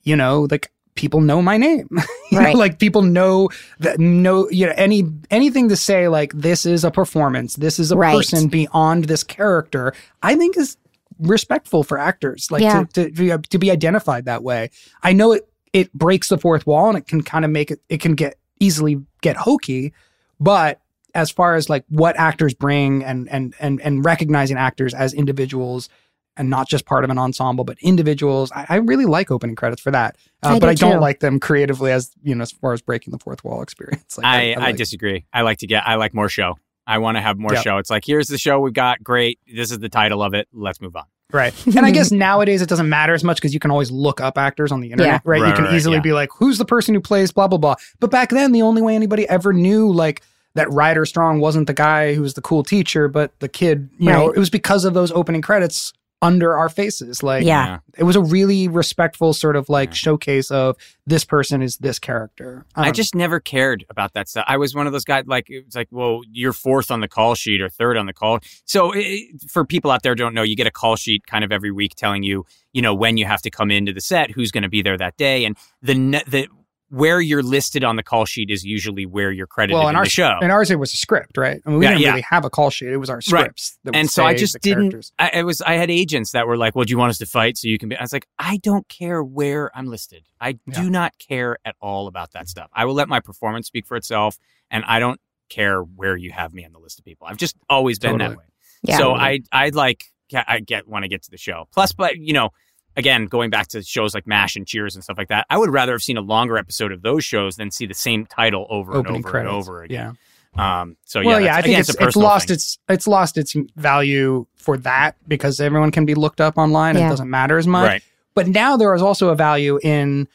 you know, like people know my name. Right. know, like people know that know you know any anything to say like this is a performance, this is a Right. person beyond this character. I think is respectful for actors like Yeah. to, to to to be identified that way. I know it it breaks the fourth wall and it can kind of make it it can get easily get hokey, but as far as like what actors bring and and and and recognizing actors as individuals and not just part of an ensemble, but individuals, I, I really like opening credits for that. Uh, I but do I don't too. like them creatively as you know as far as breaking the fourth wall experience. Like, I, I, like- disagree. I like to get. I like more show. I want to have more Yeah. show. It's like here's the show we've got. Great. This is the title of it. Let's move on. Right. And I guess nowadays it doesn't matter as much because you can always look up actors on the internet, Yeah. right? Right, You can right, easily yeah. be like, who's the person who plays blah, blah, blah. But back then, the only way anybody ever knew, like, that Ryder Strong wasn't the guy who was the cool teacher, but the kid, you know, it was because of those opening credits under our faces. Like, Yeah. it was a really respectful sort of like showcase of this person is this character. I Um, just never cared about that stuff. I was one of those guys like it was like, well, you're fourth on the call sheet or third on the call. So it, for people out there who don't know, you get a call sheet kind of every week telling you, you know, when you have to come into the set, who's going to be there that day, and the ne- the where you're listed on the call sheet is usually where you're credited well, in in our the show. and ours it was a script, right? I mean, we Yeah, didn't yeah. really have a call sheet; it was our Right. scripts. that and so I just didn't. characters. I, I was. I had agents that were like, "Well, do you want us to fight so you can be?" I was like, "I don't care where I'm listed. I Yeah. do not care at all about that stuff. I will let my performance speak for itself, and I don't care where you have me on the list of people. I've just always been that way. Yeah. So I, I like, I get want to get to the show. Plus, but you know, again, going back to shows like MASH and Cheers and stuff like that, I would rather have seen a longer episode of those shows than see the same title over Opening and over credits. and over again. Yeah. Um, so yeah, well, yeah, that's- I think again, it's a it's lost thing. its it's lost its value for that because everyone can be looked up online. Yeah. It doesn't matter as much. right. But now there is also a value in,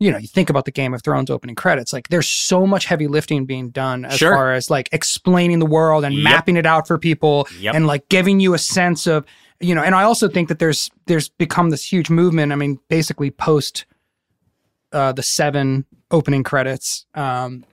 you know, you think about the Game of Thrones opening credits. Like there's so much heavy lifting being done as Sure. far as like explaining the world and Yep. mapping it out for people Yep. and like giving you a sense of, you know, and I also think that there's there's become this huge movement. I mean, basically post uh the seven opening credits, um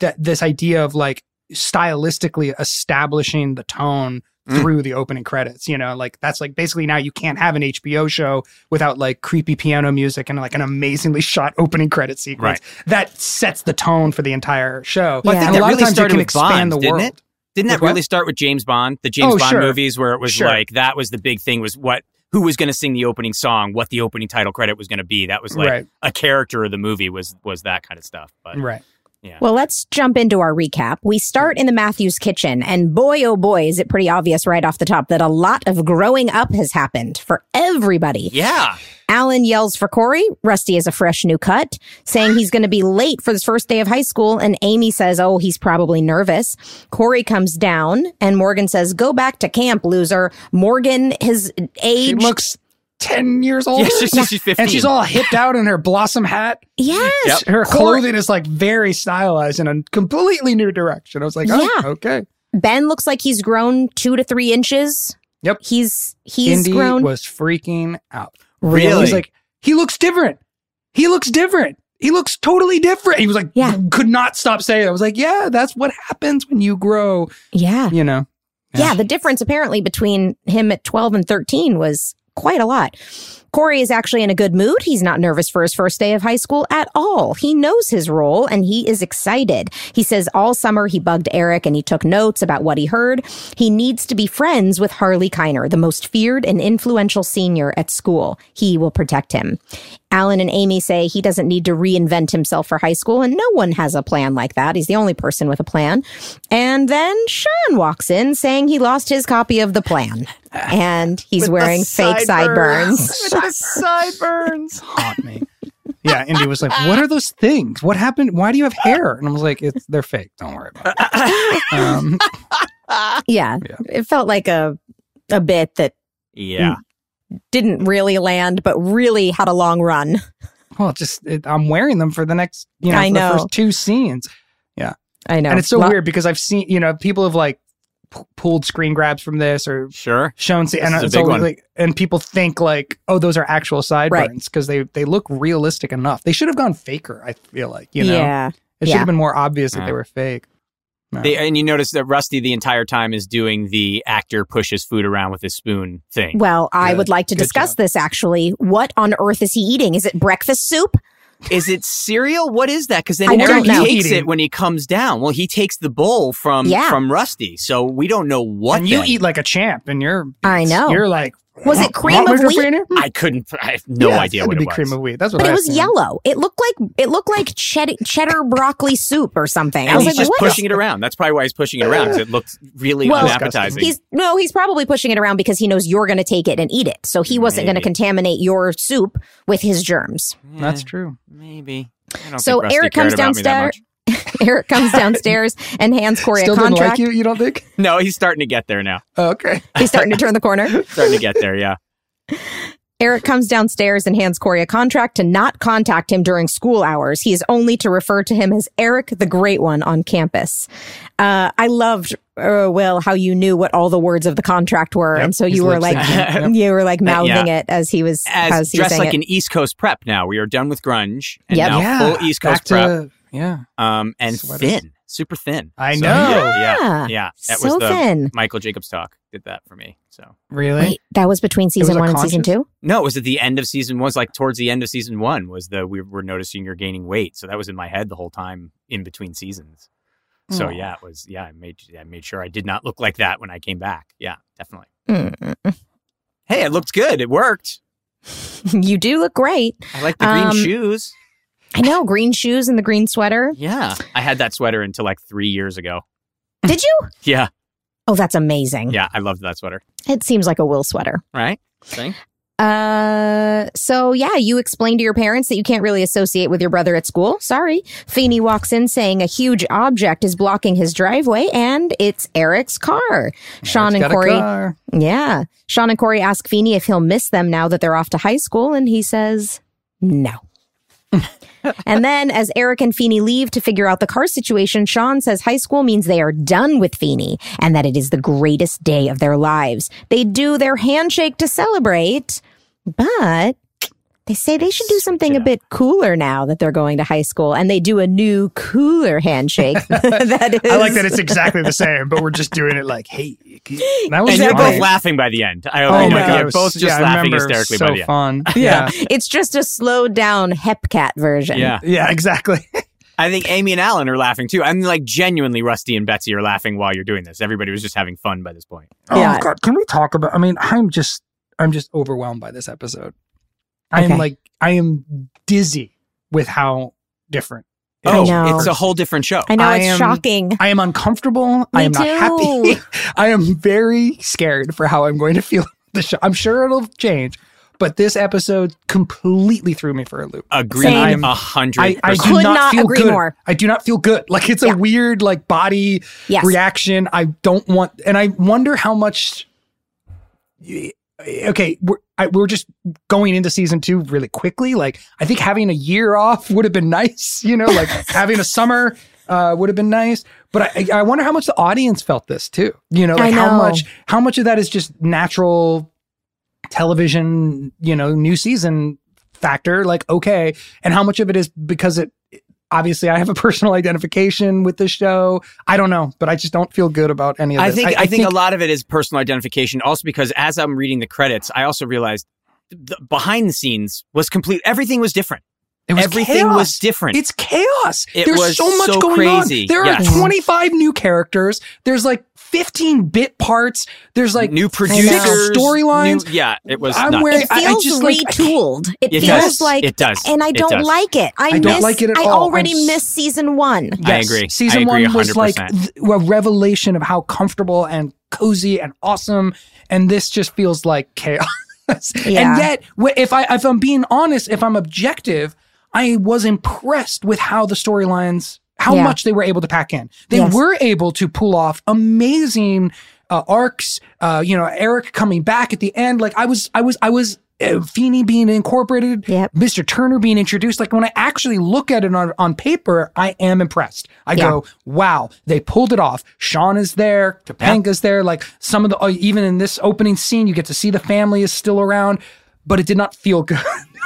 that this idea of like stylistically establishing the tone Mm. through the opening credits. You know, like that's like basically now you can't have an HBO show without like creepy piano music and like an amazingly shot opening credit sequence. That sets the tone for the entire show. Well, I think that a lot really of times you can expand Bond, the world. it? Didn't that With what? really start with James Bond? The James Oh, Bond sure. movies where it was Sure. like that was the big thing was what who was going to sing the opening song, what the opening title credit was going to be. That was like Right. a character of the movie was was that kind of stuff. But Right. Well, let's jump into our recap. We start in the Matthews kitchen, and boy, oh boy, is it pretty obvious right off the top that a lot of growing up has happened for everybody. yeah, Alan yells for Corey. Rusty is a fresh new cut, saying he's going to be late for his first day of high school. And Amy says, Oh, he's probably nervous. Corey comes down, and Morgan says, Go back to camp, loser. Morgan, his She age. looks 10 years old. yeah, she's, she's fifteen. and she's all hipped out in her blossom hat. yes. Yep. Her clothing is like very stylized in a completely new direction. I was like, oh, Yeah. okay. Ben looks like he's grown two to three inches. Yep. He's he's Indy grown. was freaking out. Really? He's like, he looks different. He looks different. He looks totally different. He was like, Yeah. could not stop saying it. I was like, yeah, that's what happens when you grow, yeah. you know. Yeah, the difference apparently between him at 12 and 13 was quite a lot. Corey is actually in a good mood. He's not nervous for his first day of high school at all. He knows his role and he is excited. He says all summer he bugged Eric and he took notes about what he heard. He needs to be friends with Harley Keiner, the most feared and influential senior at school. He will protect him. Alan and Amy say he doesn't need to reinvent himself for high school, and no one has a plan like that. He's the only person with a plan. And then Sean walks in saying he lost his copy of the plan. And he's wearing fake sideburns. sideburns. The sideburns haunt me. Yeah, Indy was like, "What are those things? What happened? Why do you have hair?" And I was like, "It's they're fake. Don't worry about it." Um, yeah, Yeah. it felt like a a bit that yeah. didn't really land, but really had a long run. well, just it, I'm wearing them for the next, you know, I for know. the first two scenes, Yeah, I know. and it's so Lo- weird because I've seen, you know, people have like p- pulled screen grabs from this or Sure. shown, se- and This is it's big like, and people think like, oh, those are actual sideburns because they they look realistic enough. They should have gone faker. I feel like, you know, yeah. it should yeah. have been more obvious that Yeah. they were fake. No. They, and you notice that Rusty the entire time is doing the actor pushes food around with his spoon thing. Well, I Good. would like to Good discuss job. this actually. What on earth is he eating? Is it breakfast soup? Is it cereal? What is that? Because then I Eric takes Eating. it when he comes down. Well, he takes the bowl from Yeah. from Rusty, so we don't know what. and you then. eat like a champ, and you're I know. you're like, Was it cream want of Mr. wheat?" I couldn't. I have no Yeah, idea what it be was. cream of wheat. That's what But I it was assumed. yellow. It looked like it looked like cheddar, cheddar broccoli soup or something. I and was he's like, just what is pushing it around. That's probably why he's pushing it around because it looked really Well, unappetizing. He's no, he's probably pushing it around because he knows you're going to take it and eat it. So he wasn't going to contaminate your soup with his germs. That's true. maybe. I don't So think Rusty Eric comes about me that downstairs. Much. Eric comes downstairs and hands Corey Still a didn't contract. like you. You don't think? No, he's starting to get there now. Oh, okay. He's starting to turn the corner. Starting to get there. Yeah. Eric comes downstairs and hands Corey a contract to not contact him during school hours. He is only to refer to him as Eric the Great One on campus. Uh, I loved, uh, Will, how you knew what all the words of the contract were. Yep, and so you were like, syncing. you were like mouthing yeah. it as he was, As, as he dressed saying like it. an East Coast prep now. We are done with grunge and Yep. now yeah. full East Back Coast prep. to yeah. Um, and Sweaters. thin, super thin. I So, know. Yeah, Yeah. yeah. That so was the thin. Michael Jacobs talk. Did that for me. So Really? Wait, that was between season a one and season two? no, it was at the end of season one. It was like towards the end of season one was the we were noticing you're gaining weight. So that was in my head the whole time in between seasons. So Oh. yeah, it was yeah. I made I made sure I did not look like that when I came back. Yeah, definitely. Mm. Hey, it looked good. It worked. you do look great. I like the green Um, shoes. I know, green shoes and the green sweater. Yeah, I had that sweater until like three years ago. Did you? Yeah, Oh, that's amazing. yeah, I loved that sweater. It seems like a Will sweater. Right? See? Uh, so yeah, you explain to your parents that you can't really associate with your brother at school. Sorry. Feeney walks in saying a huge object is blocking his driveway and it's Eric's car. Sean and Corey. Yeah. Sean and Corey ask Feeney if he'll miss them now that they're off to high school, and he says no. And then, as Eric and Feeney leave to figure out the car situation, Sean says high school means they are done with Feeney and that it is the greatest day of their lives. They do their handshake to celebrate, but they say they should do something a bit cooler now that they're going to high school, and they do a new, cooler handshake. that is, I like that it's exactly the same, but we're just doing it like, hey. That was And you're both laughing by the end. I, Oh I know, my god, You're both just yeah, laughing hysterically so by the end. fun. Yeah, it's just a slowed down Hepcat version. Yeah. Yeah, exactly. I think Amy and Alan are laughing too. I'm like genuinely Rusty and Betsy are laughing while you're doing this. Everybody was just having fun by this point. Oh Yeah. god, can we talk about? I mean, I'm just, I'm just overwhelmed by this episode. I Okay. am like, I am dizzy with how different. it Oh, is. it's a whole different show. I know I it's am- shocking. I am uncomfortable. I Me am not happy. I am very scared for how I'm going to feel the show. I'm sure it'll change, but this episode completely threw me for a loop. Agreed Same. a hundred I, I do. Could not, not feel agree good. more. I do not feel good. Like it's a weird like body Yes. reaction. I don't want, and I wonder how much. Okay, we're I, we're just going into season two really quickly. Like I think having a year off would have been nice. You know, like having a summer uh, would have been nice. But I, I wonder how much the audience felt this too. You know, like I how much how much of that is just natural television. You know, new season factor. Like okay, and how much of it is because it obviously I have a personal identification with the show. I don't know, but I just don't feel good about any of I think I, think, a lot of it is personal identification. Also, because as I'm reading the credits, I also realized the behind the scenes was complete. Everything was different. it was Everything chaos. was different. It's chaos. It There's so much so going crazy. on. There Yes. are 25 new characters. There's like 15 bit parts. There's like new six producers, storylines. new- Yeah, it was. I'm nuts. wearing- It I- I feels just, like, retooled. it It feels does. like It does. and I don't does. like it. I, I don't miss, like it at I all. already I'm s- missed season one. I agree. Season I agree one was like th- a revelation of how comfortable and cozy and awesome, and this just feels like chaos. Yeah. And yet, if I if I'm being honest, if I'm objective, I was impressed with how the storylines, how Yeah. much they were able to pack in. They Yes. were able to pull off amazing uh, arcs. Uh, you know, Eric coming back at the end. Like I was, I was, I was. Uh, Feeney being incorporated, Yep. Mr. Turner being introduced. Like when I actually look at it on, on paper, I am impressed. I Yeah. go, wow, they pulled it off. Sean is there, Topanga's there. Like some of the, uh, even in this opening scene, you get to see the family is still around, but it did not feel good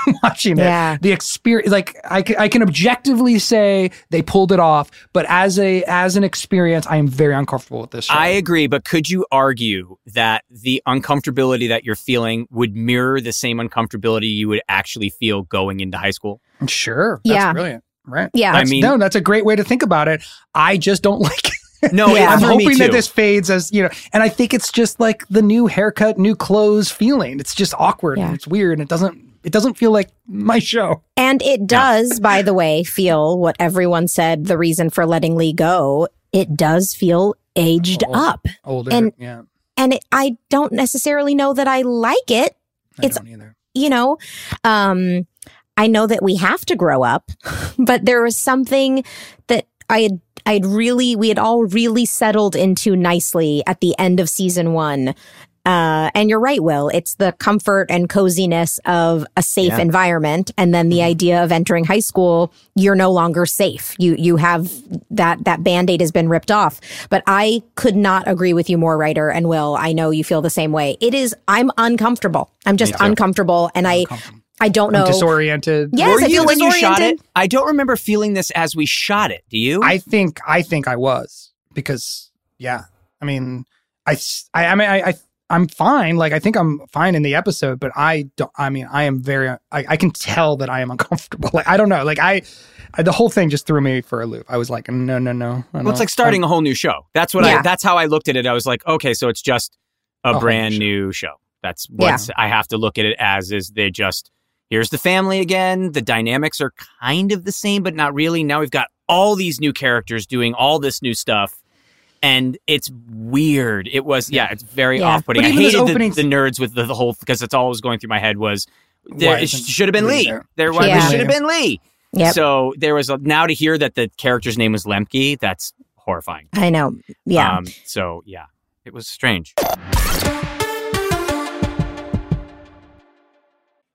watching Yeah. it. The experience, like I, I can objectively say they pulled it off, but as a as an experience, I am very uncomfortable with this. Show. I agree, but could you argue that the uncomfortability that you're feeling would mirror the same uncomfortability you would actually feel going into high school? sure, that's Yeah. brilliant, right? Yeah. That's- I mean- no, that's a great way to think about it. I just don't like it. No, Yeah. I'm for me hoping that this fades as you know, and I think it's just like the new haircut, new clothes feeling. It's just awkward. Yeah. And it's weird. And it doesn't. It doesn't feel like my show. And it does, by the way, feel what everyone said the reason for letting Lee go. It does feel aged Oh. up. Older. And- yeah. And it, I don't necessarily know that I like it. I it's- don't either. you know, um, I know that we have to grow up, but there was something that I had, I had really, we had all really settled into nicely at the end of season one. Uh, and you're right, Will. It's the comfort and coziness of a safe Yeah. environment. And then the idea of entering high school, you're no longer safe. You, you have that, that band-aid has been ripped off. But I could not agree with you more, Ryder and Will. I know you feel the same way. It is, I'm uncomfortable. I'm just uncomfortable. And I, I don't I'm know. disoriented. Yes, Were I you feel when you shot disoriented. it? I don't remember feeling this as we shot it. Do you? I think. I think I was because yeah. I mean, I—I mean, I. I I'm fine. Like I think I'm fine in the episode, but I don't. I mean, I am very. I, I can tell that I am uncomfortable. Like I don't know. Like I, I, the whole thing just threw me for a loop. I was like, no, no, no. I well, it's don't- like starting a whole new show. That's what I. That's how I looked at it. I was like, okay, so it's just a whole brand new new show. That's what I have to look at it as. Is they just here's the family again. The dynamics are kind of the same, but not really. Now we've got all these new characters doing all this new stuff. And it's weird. It was yeah, it's very Yeah. off-putting. But I even those hated the, openings- the nerds with the, the whole because that's all that was going through my head was there, Why it isn't should have been Lee Lee. there? There was Yeah. should have been Lee. Yep. So there was a, now to hear that the character's name was Lemke. That's horrifying. I know. Yeah. Um, so yeah, it was strange.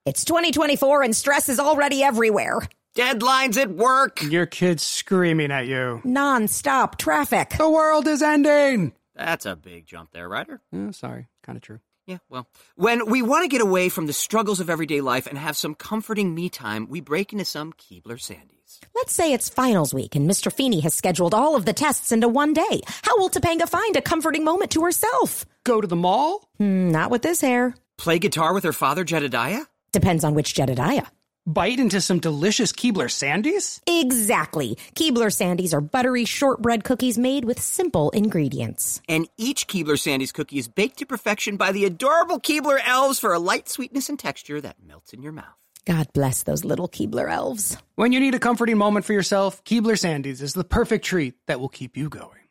it's 2024 and stress is already everywhere. Deadlines at work. Your kid's screaming at you. Non-stop traffic. The world is ending. That's a big jump there, Ryder. Oh, sorry, kind of true. Yeah, well, when we want to get away from the struggles of everyday life and have some comforting me time, we break into some Keebler Sandies. Let's say it's finals week and Mr. Feeney has scheduled all of the tests into one day. How will Topanga find a comforting moment to herself? Go to the mall? Hmm, not with this hair. Play guitar with her father, Jedediah? Depends on which Jedediah. Bite into some delicious Keebler Sandies? Exactly. Keebler Sandies are buttery shortbread cookies made with simple ingredients. And each Keebler Sandies cookie is baked to perfection by the adorable Keebler elves for a light sweetness and texture that melts in your mouth. God bless those little Keebler elves. When you need a comforting moment for yourself, Keebler Sandies is the perfect treat that will keep you going.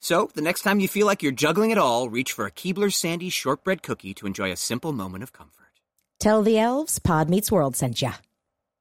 So, the next time you feel like you're juggling it all, reach for a Keebler Sandies shortbread cookie to enjoy a simple moment of comfort. Tell the elves Pod Meets World sent ya.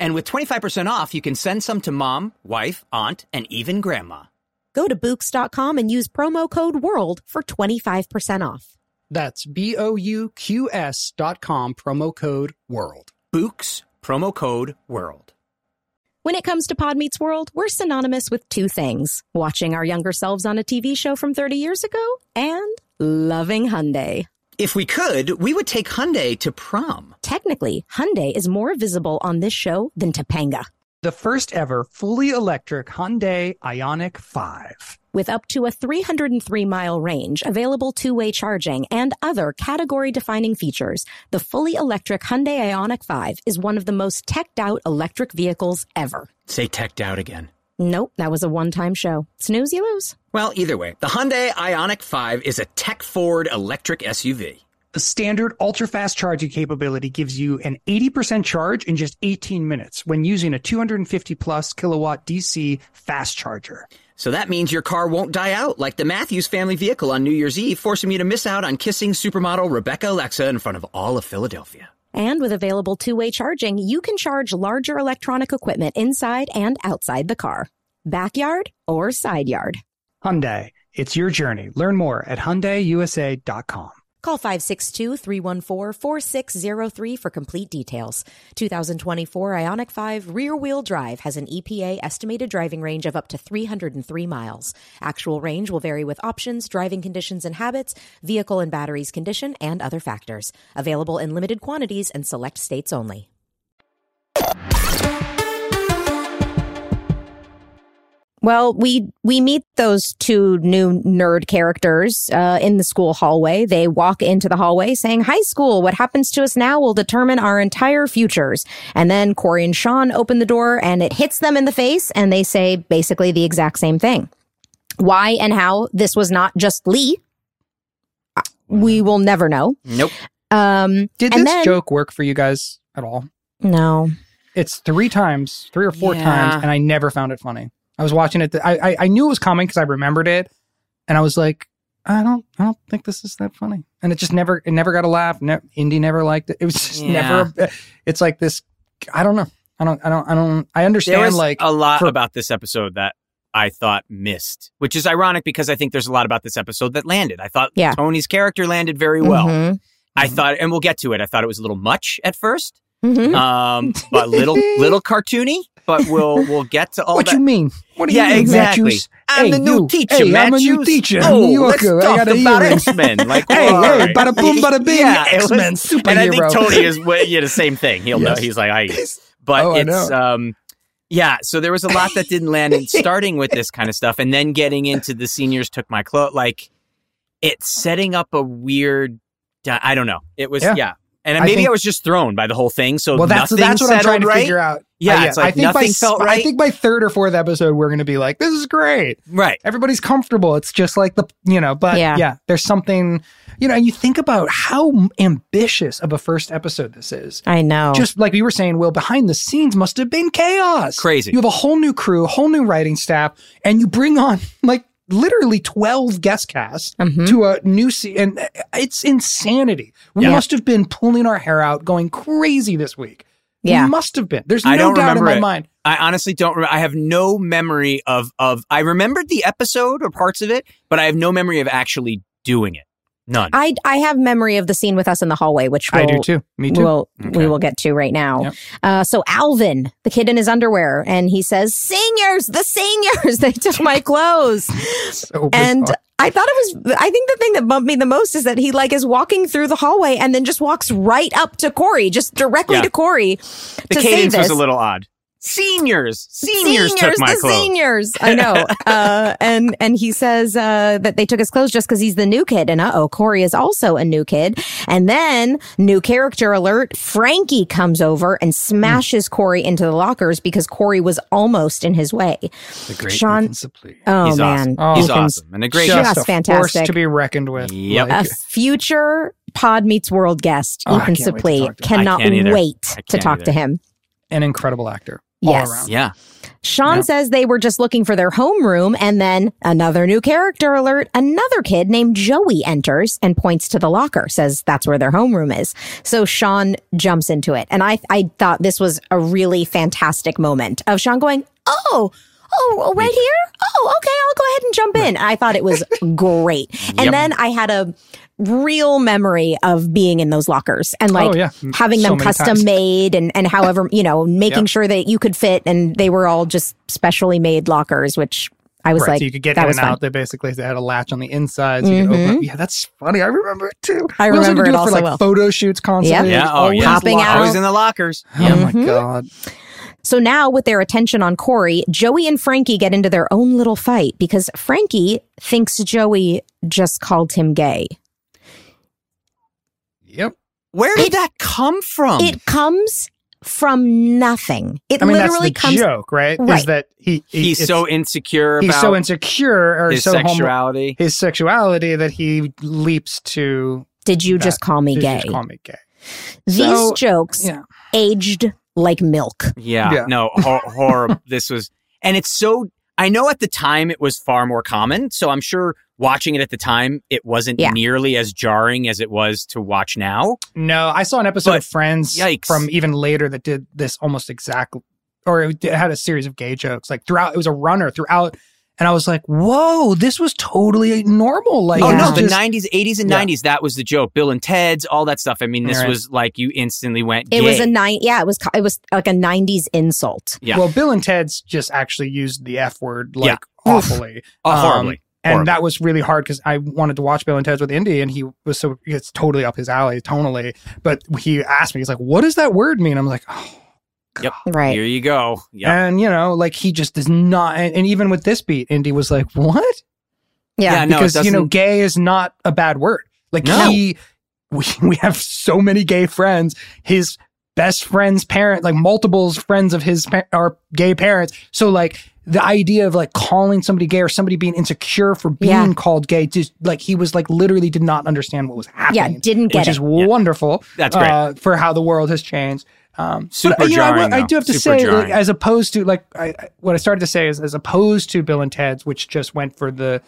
And with 25% off, you can send some to mom, wife, aunt, and even grandma. Go to Bouqs.com and use promo code WORLD for 25% off. That's B O U Q S dot com, promo code WORLD. Bouqs, promo code WORLD. When it comes to Pod Meets World, we're synonymous with two things watching our younger selves on a TV show from 30 years ago and loving Hyundai. If we could, we would take Hyundai to prom. Technically, Hyundai is more visible on this show than Topanga. The first ever fully electric Hyundai Ioniq 5. With up to a 303 mile range, available two way charging, and other category defining features, the fully electric Hyundai Ioniq 5 is one of the most teched out electric vehicles ever. Say teched out again. Nope, that was a one time show. Snooze, you lose. Well, either way, the Hyundai Ioniq 5 is a tech forward electric SUV. The standard ultra fast charging capability gives you an 80% charge in just 18 minutes when using a 250 plus kilowatt DC fast charger. So that means your car won't die out like the Matthews family vehicle on New Year's Eve, forcing you to miss out on kissing supermodel Rebecca Alexa in front of all of Philadelphia. And with available two way charging, you can charge larger electronic equipment inside and outside the car. Backyard or side yard. Hyundai, it's your journey. Learn more at HyundaiUSA.com. Call 562-314-4603 for complete details. 2024 Ioniq 5 rear-wheel drive has an EPA estimated driving range of up to 303 miles. Actual range will vary with options, driving conditions and habits, vehicle and batteries condition, and other factors. Available in limited quantities and select states only. Well, we we meet those two new nerd characters uh, in the school hallway. They walk into the hallway saying, "High school, what happens to us now will determine our entire futures." And then Corey and Sean open the door, and it hits them in the face, and they say basically the exact same thing. Why and how this was not just Lee, uh, we will never know. Nope. Um, Did this then- joke work for you guys at all? no, it's three times, three or four Yeah. times, and I never found it funny. I was watching it. I I, I knew it was coming because I remembered it, and I was like, I don't I don't think this is that funny, and it just never it never got a laugh. Ne- Indy never liked it. It was just Yeah. never. It's like this. I don't know. I don't. I don't. I don't. I There understand. was like a lot for- about this episode that I thought missed, which is ironic because I think there's a lot about this episode that landed. I thought Yeah. Tony's character landed very well. Mhm. I thought, and we'll get to it. I thought it was a little much at first, Mhm. um, but little little cartoony. But we'll we'll get to all what that. you mean? What do you yeah, mean, exactly. Matthews? I'm Hey, the new you. teacher, Hey, I'm a new teacher. Oh, New let's Yorker. I talk got about. X Men. Like, Hey, hey, bada boom, bada bing, Yeah, X-Men superhero. And I think Tony is yeah the same thing. He'll know. He's like, I. But Oh, I um, yeah. So there was a lot that didn't land. And starting with this kind of stuff, and then getting into the seniors took my clothes. Like it's setting up a weird. I don't know. It was Yeah. yeah. And I maybe think- I was just thrown by the whole thing. So well, that's nothing that's what I'm trying to settled right. figure out. Yeah, Uh, it's like I think by, nothing s- felt I think by third or fourth episode, we're going to be like, "This is great. Right. Everybody's comfortable." It's just like the you know, but Yeah. yeah, there's something you know. And you think about how ambitious of a first episode this is. I know. Just like we were saying, Will, behind the scenes must have been chaos. Crazy. You have a whole new crew, a whole new writing staff, and you bring on like literally 12 guest casts Mhm. to a new se- and it's insanity. We Yeah. must have been pulling our hair out, going crazy this week. Yeah. We must have been. There's I no don't doubt in my it. mind. I honestly don't. Re- I have no memory of of. I remembered the episode or parts of it, but I have no memory of actually doing it. None. I I have memory of the scene with us in the hallway, which we'll, I do too. Me too. We'll, Okay. We will get to right now. Yep. Uh, so Alvin, the kid in his underwear, and he says, "Seniors, the seniors, they took my clothes." So and. I thought it was. I think the thing that bumped me the most is that he like is walking through the hallway and then just walks right up to Corey, just directly Yeah. to Corey. the to say cadence was a little odd. Seniors, seniors, took my the clothes. seniors. I know. uh, and and he says uh, that they took his clothes just because he's the new kid. And uh oh, Corey is also a new kid. And then new character alert: Frankie comes over and smashes Corey into the lockers because Corey was almost in his way. the great Sean- Ethan Oh He's man, awesome. He's Ethan's awesome and a great. Just guy. Just a fantastic. force to be reckoned with. Yep. a future Pod Meets World guest. Oh, I Ethan can't wait to Suplee talk to cannot I can't wait I to can't talk to him. an incredible actor. Yes. Yeah. Sean Yeah. says they were just looking for their homeroom, and then another new character alert. Another kid named Joey enters and points to the locker, says that's where their homeroom is. So Sean jumps into it, and I I thought this was a really fantastic moment of Sean going, "Oh." Oh, oh right here? Oh, okay. I'll go ahead and jump in. I thought it was great. And Yep. then I had a real memory of being in those lockers and like Oh, yeah. having them many custom times. made and, and however, you know, making Yeah. sure that you could fit and they were all just specially made lockers, which I was right, like, so you could get that in was and fun. out. They basically they had a latch on the inside, so you could open. Yeah, that's funny. I remember it too. I We remember had to do it for also like well. photo shoots constantly. Yeah. Oh, yeah. Popping locked. out. Always in the lockers. Oh my Mhm. god! So now, with their attention on Corey, Joey and Frankie get into their own little fight because Frankie thinks Joey just called him gay. Yep. Where did that come from? It comes from nothing. It I mean, that's literally the comes. joke, right? Right. Is that he, he he's so insecure he's about so insecure or his so homo- sexuality. his sexuality that he leaps to Did you that. just call me Did you gay? Just call me gay. These So, jokes Yeah. aged like milk. Yeah, Yeah. no, hor- horrible. this was, and it's so. I know at the time it was far more common, so I'm sure watching it at the time it wasn't Yeah. nearly as jarring as it was to watch now. No, I saw an episode But- of Friends Yikes. from even later that did this almost exactly, or it had a series of gay jokes like throughout. It was a runner throughout, and I was like, "Whoa, this was totally normal." Like, Oh Yeah. no, it's the just- '90s, '80s, and Yeah. '90s. That was the joke. Bill and Ted's, all that stuff. I mean, this Right. was like you instantly went. It was a nine. Yeah, it was. It was like a '90s insult. Yeah. Well, Bill and Ted's just actually used the F word like Yeah. awfully. Oh, Um, horribly. and Horribly. that was really hard because I wanted to watch Bill and Ted's with Indy, and he was so it's totally up his alley tonally. But he asked me, he's like, "What does that word mean?" I'm like, "Oh." Yep. Right. Here you go. Yep. And you know, like he just does not. And, and even with this beat, Indy was like, "What?" Yeah. Yeah, no, because you know, gay is not a bad word. Like No. he, we we have so many gay friends. His best friend's parent, like multiples friends of his pa- are gay parents. So like the idea of like calling somebody gay or somebody being insecure for being Yeah. called gay, just like he was like literally did not understand what was happening. Yeah. happening. Didn't get which it. is wonderful. That's great. uh, for how the world has changed. Um, Super but, you know, I, I do have to Super say, like, as opposed to like I, I- what I started to say is, as opposed to Bill and Ted's, which just went for the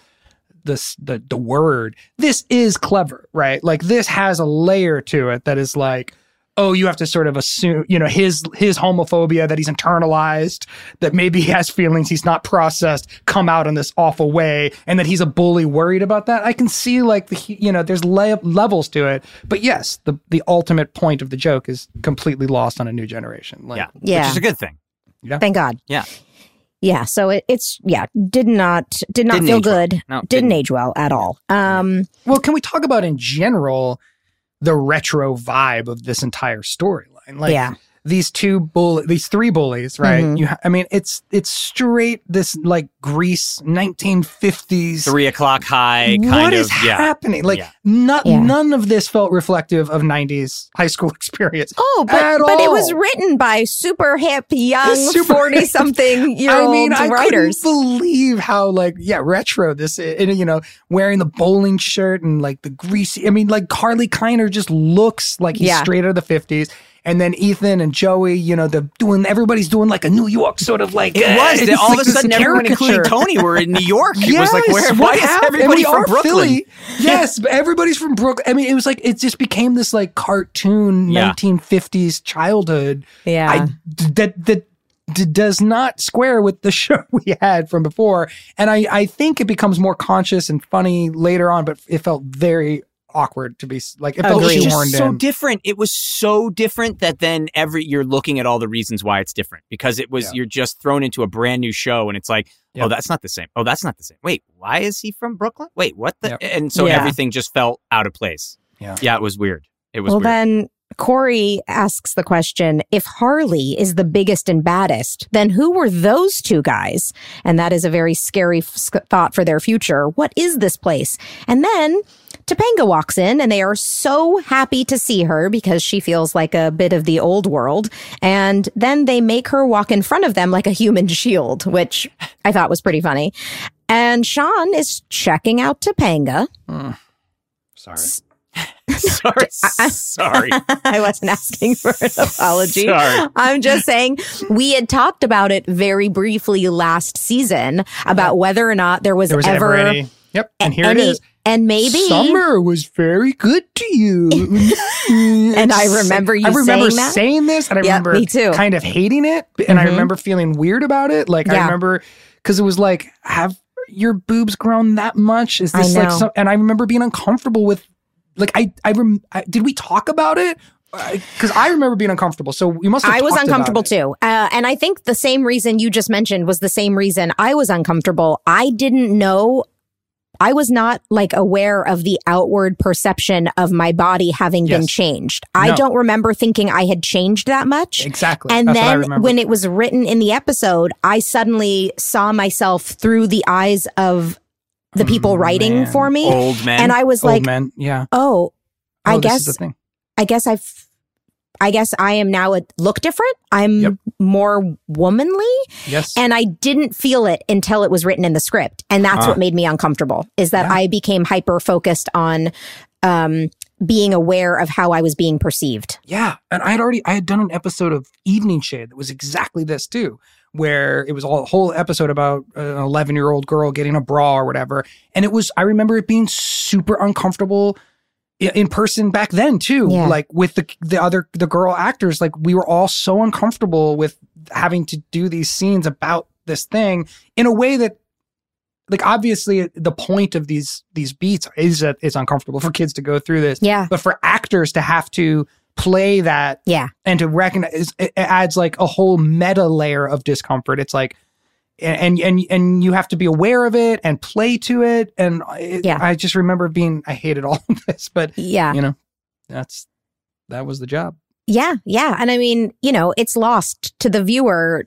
the the the word. This is clever, right? Like this has a layer to it that is like, oh, you have to sort of assume, you know, his his homophobia that he's internalized, that maybe he has feelings he's not processed, come out in this awful way, and that he's a bully worried about that. I can see like the you know, there's le- levels to it, but yes, the the ultimate point of the joke is completely lost on a new generation. Like, Yeah. Yeah. Which is a good thing. Yeah, Thank God. Yeah. Yeah. So it, it's yeah, did not did not Didn't feel age well. good. No, didn't, didn't. age well at all. Um. Well, can we talk about in general the retro vibe of this entire storyline? Like Yeah. These two bull these three bullies, right? Mhm. You ha- I mean, it's it's straight this like Grease 1950s Three o'clock high kind What of is yeah. happening? Like Yeah. not Yeah. none of this felt reflective of 90s high school experience. Oh, but but it was written by super hip young Super forty something year I old mean, I writers. couldn't believe how like yeah retro this and you know wearing the bowling shirt and like the greasy. I mean, like Harley Keiner just looks like he's Yeah. straight out of the fifties. And then Ethan and Joey, you know, the doing everybody's doing like a New York sort of like It was. uh, They- it's all like of a sudden, everyone, including. Tony, were in New York. It Yes, was like, where? what Why is happened? And everybody from Brooklyn? Philly. Yes, everybody's from Brooklyn. I mean, it was like it just became this like cartoon Yeah. 1950s childhood. yeah. I that that d- does not square with the show we had from before, and I I think it becomes more conscious and funny later on, but it felt very awkward to be like it felt It was just so in. different. It was so different that then every you're looking at all the reasons why it's different because it was Yeah. you're just thrown into a brand new show and it's like, Yep. oh, that's not the same. Oh, that's not the same. Wait, why is he from Brooklyn? Wait, what the? Yep. And so Yeah. everything just felt out of place. Yeah. yeah, it was weird. It was well, weird. then Corey asks the question if Harley is the biggest and baddest, then who were those two guys? And that is a very scary f- thought for their future. What is this place? And then Topanga walks in and they are so happy to see her because she feels like a bit of the old world. And then they make her walk in front of them like a human shield, which I thought was pretty funny. And Sean is checking out Topanga. Sorry. sorry, sorry. I wasn't asking for an apology. Sorry. I'm just saying we had talked about it very briefly last season about whether or not there was, There was ever, ever any. Yep, and here any- it is. And maybe Summer was very good to you. And I remember you I remember saying that. saying this, and I Yep, remember me too. kind of hating it, and I Mhm. remember feeling weird about it. Like I remember because it was like, have your boobs grown that much? Is I this like some? And I remember being uncomfortable with, like I I, rem, I did we talk about it? Because I remember being uncomfortable. So we must. Have I was uncomfortable too. Uh, and I think the same reason you just mentioned was the same reason I was uncomfortable. I didn't know. I was not like aware of the outward perception of my body having been Yes. changed. I don't remember thinking I had changed that much. Exactly. And That's then when it was written in the episode, I suddenly saw myself through the eyes of the people mm, writing Man. for me. Old men. And I was Old like, men, yeah. oh, I Oh, is guess. I guess I've I guess I am now a look different. I'm Yep. more womanly Yes. and I didn't feel it until it was written in the script. And that's Ah. what made me uncomfortable is that Yeah. I became hyper focused on um being aware of how I was being perceived. Yeah, and I had already I had done an episode of Evening Shade that was exactly this too, where it was all a whole episode about an eleven year old girl getting a bra or whatever, and it was I remember it being super uncomfortable in person back then too, Yeah. like with the the other the girl actors, like we were all so uncomfortable with having to do these scenes about this thing in a way that like obviously the point of these these beats is that it's uncomfortable for kids to go through this Yeah. but for actors to have to play that Yeah. and to recognize it adds like a whole meta layer of discomfort it's like and and and you have to be aware of it and play to it and it, Yeah. i just remember being i hated all of this but Yeah. you know that's that was the job Yeah, yeah. And I mean, you know, it's lost to the viewer.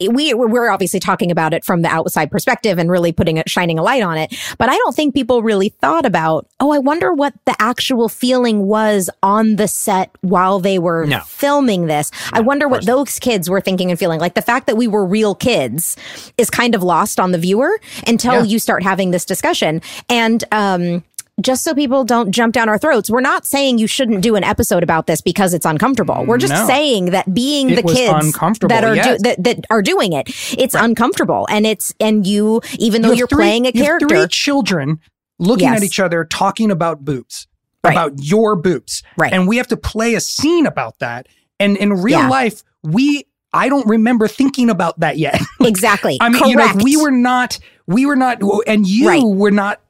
We we're obviously talking about it from the outside perspective and really putting it shining a light on it, but I don't think people really thought about, "Oh, I wonder what the actual feeling was on the set while they were No. filming this. I wonder what those kids were thinking and feeling. Like the fact that we were real kids is kind of lost on the viewer until Yeah. you start having this discussion. And um just so people don't jump down our throats, we're not saying you shouldn't do an episode about this because it's uncomfortable. We're just No. saying that being It the kids uncomfortable, that are yes. do, that, that are doing it, it's uncomfortable, and it's and you even though you you're three- playing a character, three children looking Yes. at each other, talking about boobs, Right. about your boobs, Right. And we have to play a scene about that. And in real Yeah. life, we I don't remember thinking about that yet. exactly. I mean, correct. you know, we were not, we were not, and you Right. were not.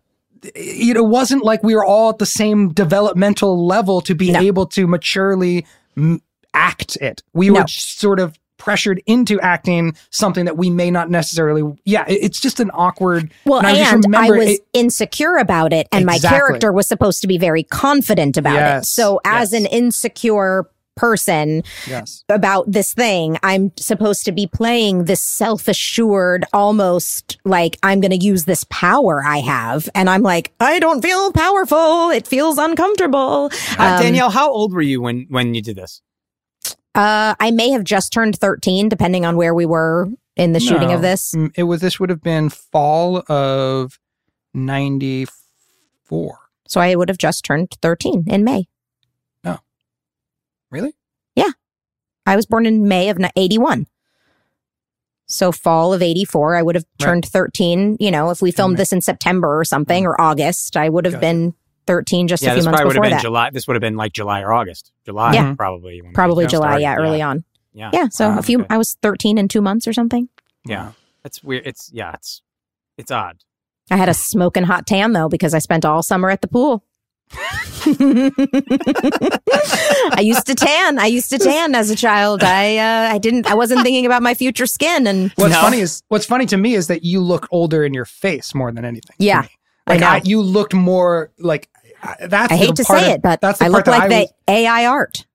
It wasn't like we were all at the same developmental level to be No. able to maturely m- act it. We No. were sort of pressured into acting something that we may not necessarily. Yeah, it's just an awkward. Well, and I and I was it- insecure about it, and my character was supposed to be very confident about it. So, as yes. an insecure person yes. about this thing, I'm supposed to be playing this self assured, almost like I'm going to use this power I have. And I'm like, I don't feel powerful. It feels uncomfortable. Uh, Um, Danielle, how old were you when when you did this? Uh, I may have just turned 13, depending on where we were in the shooting of this. Mm, It was. This would have been fall of ninety four. So I would have just turned 13 in May. Really? Yeah. I was born in May of ni- 81. So fall of 84, I would have Right. turned 13. You know, if we filmed Right. this in September or something mm. or August, I would have Gotcha. been 13 just yeah, a few this months probably would have before been that. July. This would have been like July or August. July, Yeah. Mm-hmm. probably. when Probably July, started. yeah, early on. Yeah, Yeah, so Wow, a few okay. I was 13 in 2 months or something. Yeah, that's weird. It's yeah, it's it's odd. I had a smoking hot tan though because I spent all summer at the pool. I used to tan. I used to tan as a child. I uh, I didn't. I wasn't thinking about my future skin, and What's No. funny is what's funny to me is that you look older in your face more than anything. Yeah, like I I know. you looked more like I- that's. I the hate to part say of- it, but that's the I part look like that the AI art.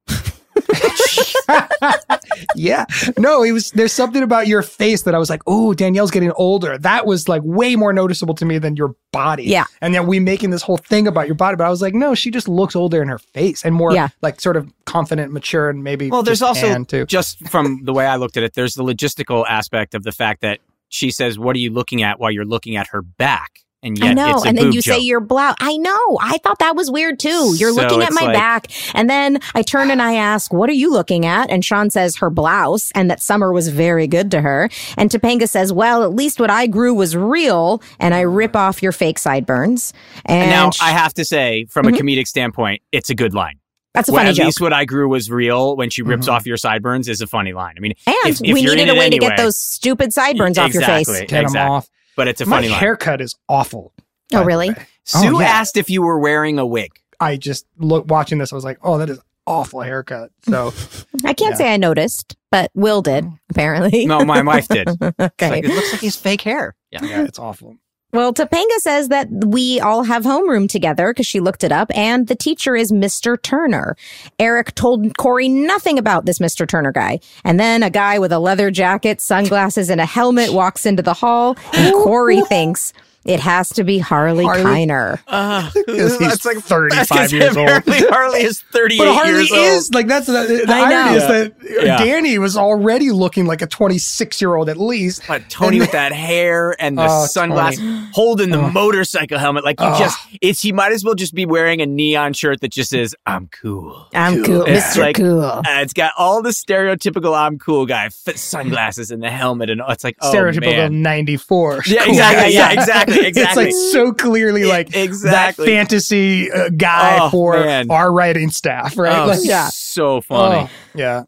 Was, yeah, no, it was. There's something about your face that I was like, oh, Danielle's getting older. That was like way more noticeable to me than your body. Yeah. and then we making this whole thing about your body, but I was like, no, she just looks older in her face and more Yeah. like sort of confident, mature, and maybe Well, there's also too. just from the way I looked at it, there's the logistical aspect of the fact that she says, "What are you looking at?" while you're looking at her back, and yet I know. it's a And then boob you say joke. your blouse. I know. I thought that was weird too. You're So looking at my like- back. And then I turn and I ask, what are you looking at? And Sean says her blouse and that summer was very good to her. And Topanga says, well, at least what I grew was real. And I rip off your fake sideburns. And now sh- I have to say, from a comedic standpoint, it's a good line. that's a Well, funny at joke. least what I grew was real. When she rips Mhm. off your sideburns, is a funny line. I mean, and if- if we you're in needed a it way to get those stupid sideburns off your face. Exactly. Get 'em exactly. off. But it's a My funny line. haircut is awful. Oh, really? way. Sue Oh, yeah. asked if you were wearing a wig. I just look watching this. I was like, oh, that is awful haircut. So I can't Yeah. say I noticed, but Will did, oh. apparently. No, my wife did. okay. Like, it looks like he's fake hair. Yeah. yeah, it's awful. Well, Topanga says that we all have homeroom together because she looked it up, and the teacher is Mr. Turner. Eric told Corey nothing about this Mr. Turner guy. And then a guy with a leather jacket, sunglasses, and a helmet walks into the hall, and Corey thinks it has to be Harley, Harley? Keiner. Uh, he's that's like 35 that's 'cause years old. Harley is 38 But Harley years old. is like that's the, the I irony know. is that Yeah. Danny was already looking like a 26 year old at least. But Tony with that hair and the Oh, sunglasses, Tony. holding the Oh. motorcycle helmet, like you Oh. just, it's he might as well just be wearing a neon shirt that just says "I'm cool." I'm cool, It's Mr. like- cool. Uh, it's got all the stereotypical "I'm cool" guy, f- sunglasses and the helmet, and it's like oh, Stereotypical man. 94. Yeah, Cool exactly. guy. Yeah, exactly. Exactly. It's like so clearly like exactly. that fantasy uh, guy Oh, for man. our writing staff, right? Oh, Like, Yeah. so funny. oh, yeah.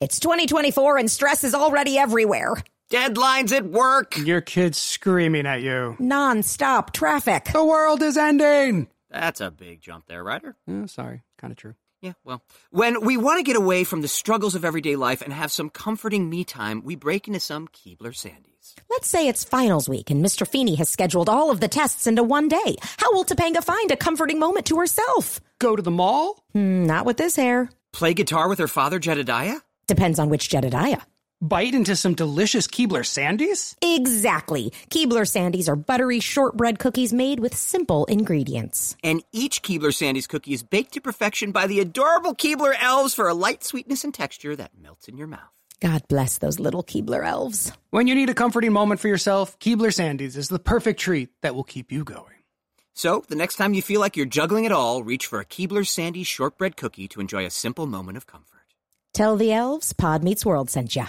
It's 2024 and stress is already everywhere. Deadlines at work. Your kid's screaming at you. Non-stop traffic. The world is ending. That's a big jump there, Ryder. Oh, sorry, kind of true. Yeah, well, when we want to get away from the struggles of everyday life and have some comforting me time, we break into some Keebler Sandies. Let's say it's finals week and Mr. Feeney has scheduled all of the tests into one day. How will Topanga find a comforting moment to herself? Go to the mall? Hmm, not with this hair. Play guitar with her father, Jedediah? Depends on which Jedediah. Bite into some delicious Keebler Sandies? Exactly. Keebler Sandies are buttery shortbread cookies made with simple ingredients. And each Keebler Sandies cookie is baked to perfection by the adorable Keebler elves for a light sweetness and texture that melts in your mouth. God bless those little Keebler elves. When you need a comforting moment for yourself, Keebler Sandies is the perfect treat that will keep you going. So, the next time you feel like you're juggling it all, reach for a Keebler Sandy shortbread cookie to enjoy a simple moment of comfort. Tell the elves Pod Meets World sent ya.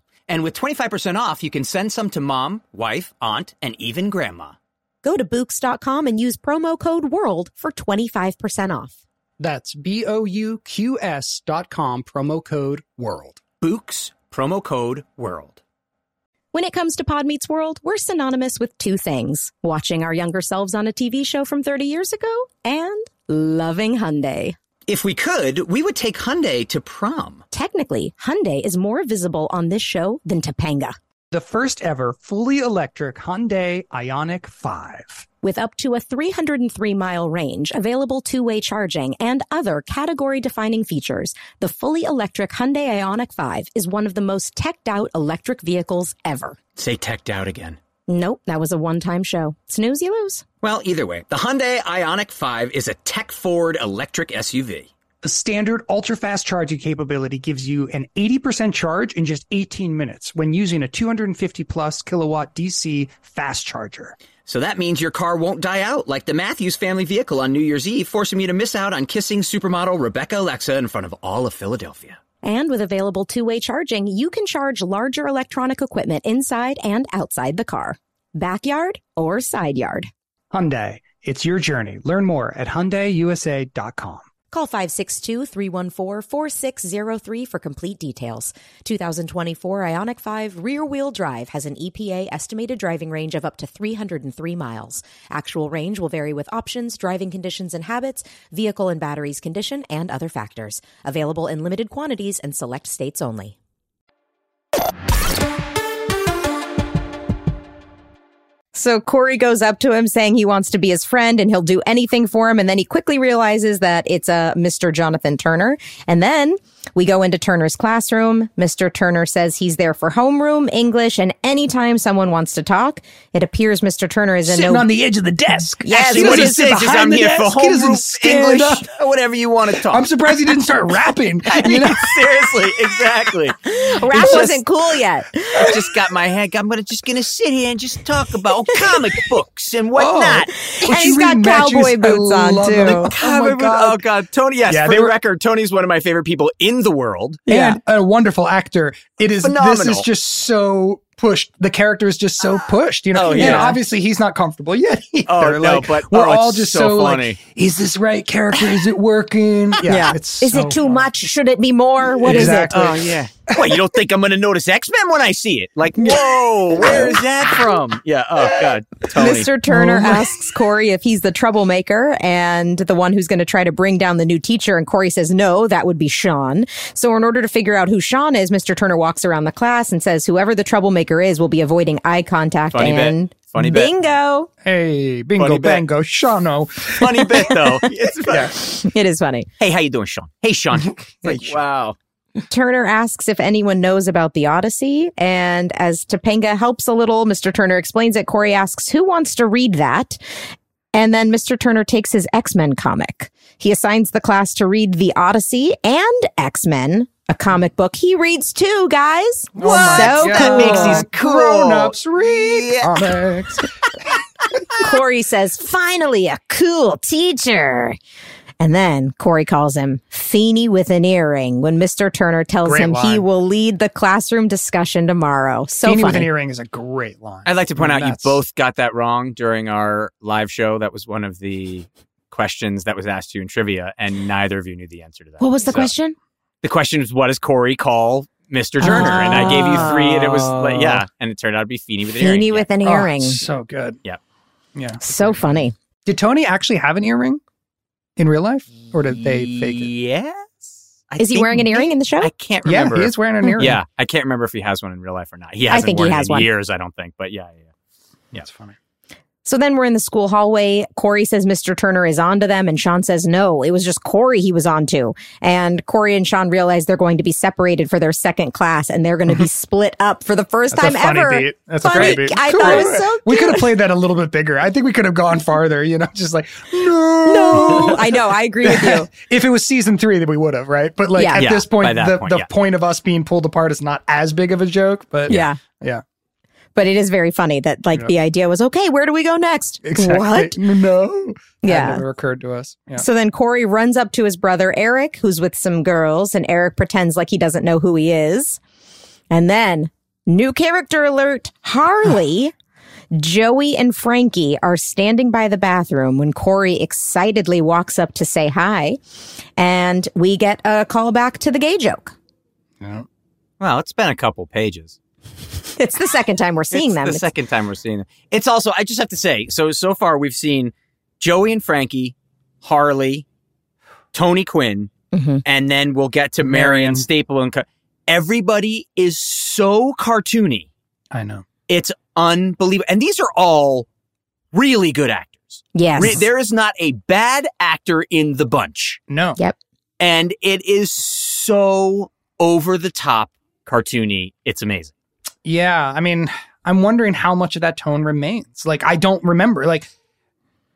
And with 25% off, you can send some to mom, wife, aunt, and even grandma. Go to Bouqs.com and use promo code WORLD for 25% off. That's B O U Q S dot com, promo code WORLD. Bouqs, promo code WORLD. When it comes to Pod Meets World, we're synonymous with two things watching our younger selves on a TV show from 30 years ago and loving Hyundai. If we could, we would take Hyundai to prom. Technically, Hyundai is more visible on this show than Topanga. The first ever fully electric Hyundai Ioniq 5. With up to a 303 mile range, available two way charging, and other category defining features, the fully electric Hyundai Ioniq 5 is one of the most teched out electric vehicles ever. Say teched out again. Nope, that was a one time show. Snooze, you lose. Well, either way, the Hyundai Ioniq 5 is a tech forward electric SUV. The standard ultra fast charging capability gives you an 80% charge in just 18 minutes when using a 250 plus kilowatt DC fast charger. So that means your car won't die out like the Matthews family vehicle on New Year's Eve, forcing me to miss out on kissing supermodel Rebecca Alexa in front of all of Philadelphia. And with available two way charging, you can charge larger electronic equipment inside and outside the car. Backyard or side yard. Hyundai, it's your journey. Learn more at HyundaiUSA.com. Call 562-314-4603 for complete details. 2024 Ioniq 5 rear-wheel drive has an EPA estimated driving range of up to 303 miles. Actual range will vary with options, driving conditions and habits, vehicle and batteries condition, and other factors. Available in limited quantities and select states only. So Corey goes up to him saying he wants to be his friend and he'll do anything for him. And then he quickly realizes that it's a uh, Mr. Jonathan Turner. And then we go into Turner's classroom. Mr. Turner says he's there for homeroom, English, and anytime someone wants to talk, it appears Mr. Turner is in Sitting no- on the edge of the desk. Yes, Actually, he what he doesn't says is behind I'm the here desk. for He doesn't homeroom, stand English, up. whatever you want to talk. I'm surprised he didn't start rapping. You know? Seriously, exactly. Rap It's wasn't cool yet. I just got my head. I'm gonna just gonna sit here and just talk about comic books and oh, whatnot. and Would he's you got cowboy boots on love too. it. Oh, my book- God. Oh god, Tony. Yes, Yeah, for they the were- record, Tony's one of my favorite people in the world. Yeah. And a wonderful actor. It is, this is just so pushed. The character is just so ah. pushed, you know? Oh, And yeah. obviously he's not comfortable yet either. Oh, no, like, but- we're oh, all just so so, funny. like, is this right character? Is it working? Yeah. It's Is so it too funny. much? Should it be more? What is Exactly. Oh yeah. What you don't think I'm gonna notice X Men when I see it? Like, whoa, where is that from? Yeah. Oh god. Tony. Mr. Turner Oh asks Corey if he's the troublemaker and the one who's going to try to bring down the new teacher. And Corey says, no, that would be Sean. So in order to figure out who Sean is, Mr. Turner walks around the class and says, whoever the troublemaker is will be avoiding eye contact Funny bit. and Funny bit. bingo. Hey, bingo, Funny bit. bango, Shano. Funny bit though. It's funny. It is funny. Hey, how you doing, Sean? Hey, Sean. like, wow. Turner asks if anyone knows about the Odyssey. And as Topanga helps a little, Mr. Turner explains it. Corey asks, who wants to read that? And then Mr. Turner takes his X Men comic. He assigns the class to read The Odyssey and X Men, a comic book he reads too, guys. Oh what? So That cool. makes these cool. Grown-ups read Yeah. comics. Corey says, finally, a cool teacher. And then Corey calls him Feeny with an earring when Mr. Turner tells Great him he will lead the classroom discussion tomorrow. So Feeny with an earring is a great line. I'd like to point I out mean, you both got that wrong during our live show. That was one of the questions that was asked to you in trivia, and neither of you knew the answer to that. What was the So, question? The question was, what does Corey call Mr. Turner? And I gave you three, and it was like, yeah, oh. and it turned out to be Feeny with an earring. Feeny Yeah. with an Oh, earring. so good. Yeah. Yeah. so funny. Did Tony actually have an earring in real life, or did they fake it? Yes. I Is he think wearing an earring in the show? I can't Yeah, remember. he is wearing an earring. Yeah, I can't remember if he has one in real life or not. He hasn't think he worn it has in one. years, I don't think. But yeah, yeah. that's funny. So then we're in the school hallway. Corey says Mr. Turner is on to them, and Sean says no, it was just Corey he was on to. And Corey and Sean realize they're going to be separated for their second class, and they're going to be split up for the first That's time a funny ever. beat. That's Funny. a great beat. I thought it was so We could have played that a little bit bigger. I think we could have gone farther. You know, just like no, No, I know. I agree with you. if it was season three, then we would have, right? But like Yeah. at Yeah, this point, the, point, the yeah. point of us being pulled apart is not as big of a joke. But Yeah. yeah, But it is very funny that like Yeah. the idea was okay, where do we go next? exactly. What? No, Yeah. that never occurred to us. Yeah. So then Corey runs up to his brother Eric, who's with some girls, and Eric pretends like he doesn't know who he is. And then, new character alert Harley, Joey, and Frankie are standing by the bathroom when Corey excitedly walks up to say hi. And we get a call back to the gay joke. Yeah. Well, it's been a couple pages. It's the second time we're seeing it's them. The It's- second time we're seeing them. It's also, I just have to say, so so far we've seen Joey and Frankie, Harley, Tony Quinn, Mhm. and then we'll get to Marion Marion. Staple and co- everybody is so cartoony. I know. It's unbelievable, and these are all really good actors. Yes. Re- there is not a bad actor in the bunch, No. Yep. and it is so over the top cartoony. It's amazing. Yeah, I mean, I'm wondering how much of that tone remains. Like, I don't remember. Like,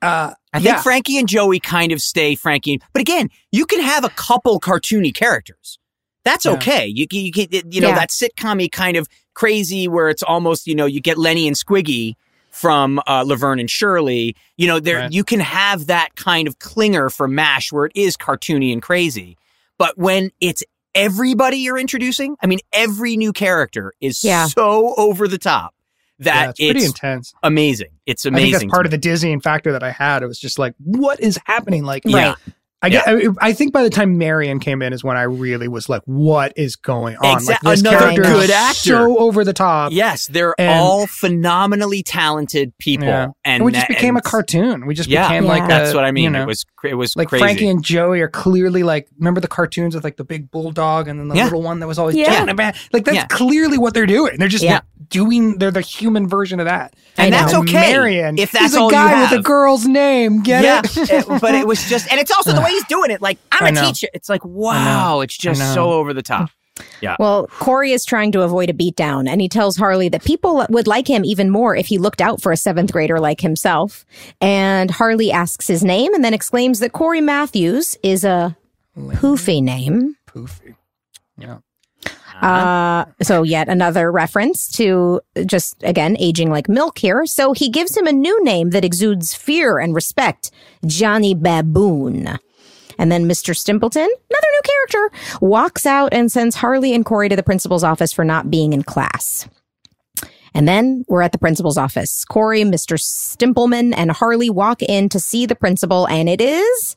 uh, I yeah. think Frankie and Joey kind of stay Frankie, but again, you can have a couple cartoony characters. That's Yeah. okay. You can, you can, you know, Yeah. that sitcom kind of crazy where it's almost, you know, you get Lenny and Squiggy from uh, Laverne and Shirley. You know, there Right. you can have that kind of Klinger for Mash where it is cartoony and crazy. But when it's everybody you're introducing, I mean, every new character is Yeah. so over the top yeah, that it's pretty intense. amazing. It's I amazing. think that's part of the dizzying factor that I had. It was just like, what is happening? Like, Yeah. Right. I get. I, I think by the time Marion came in is when I really was like, what is going on? Exa- like, this another character is good actor. so over the top. Yes, they're And- all phenomenally talented people, Yeah. and, And we just that- became a cartoon. We just Yeah, became like that's a, what I mean. You know, it was it was like crazy. Frankie and Joey are clearly like remember the cartoons with like the big bulldog and then the Yeah. little one that was always Yeah. jumping. Like that's Yeah. clearly what they're doing. They're just Yeah. doing. They're the human version of that. and I that's okay Marion, if that's he's a all guy you have. with a girl's name. Get yeah, it? it- but it was just, and it's also the way he's doing it. Like I'm I a know. teacher. It's like wow, it's just so over the top. Yeah. Well, Corey is trying to avoid a beatdown, and he tells Harley that people would like him even more if he looked out for a seventh grader like himself. And Harley asks his name and then exclaims that Corey Matthews is a poofy name. Poofy. Yeah. Uh, so yet another reference to just again aging like milk here. So he gives him a new name that exudes fear and respect, Johnny Baboon. And then Mr. Stimpleton, another new character, walks out and sends Harley and Corey to the principal's office for not being in class. And then we're at the principal's office. Corey, Mr. Stimpleman, and Harley walk in to see the principal, and it is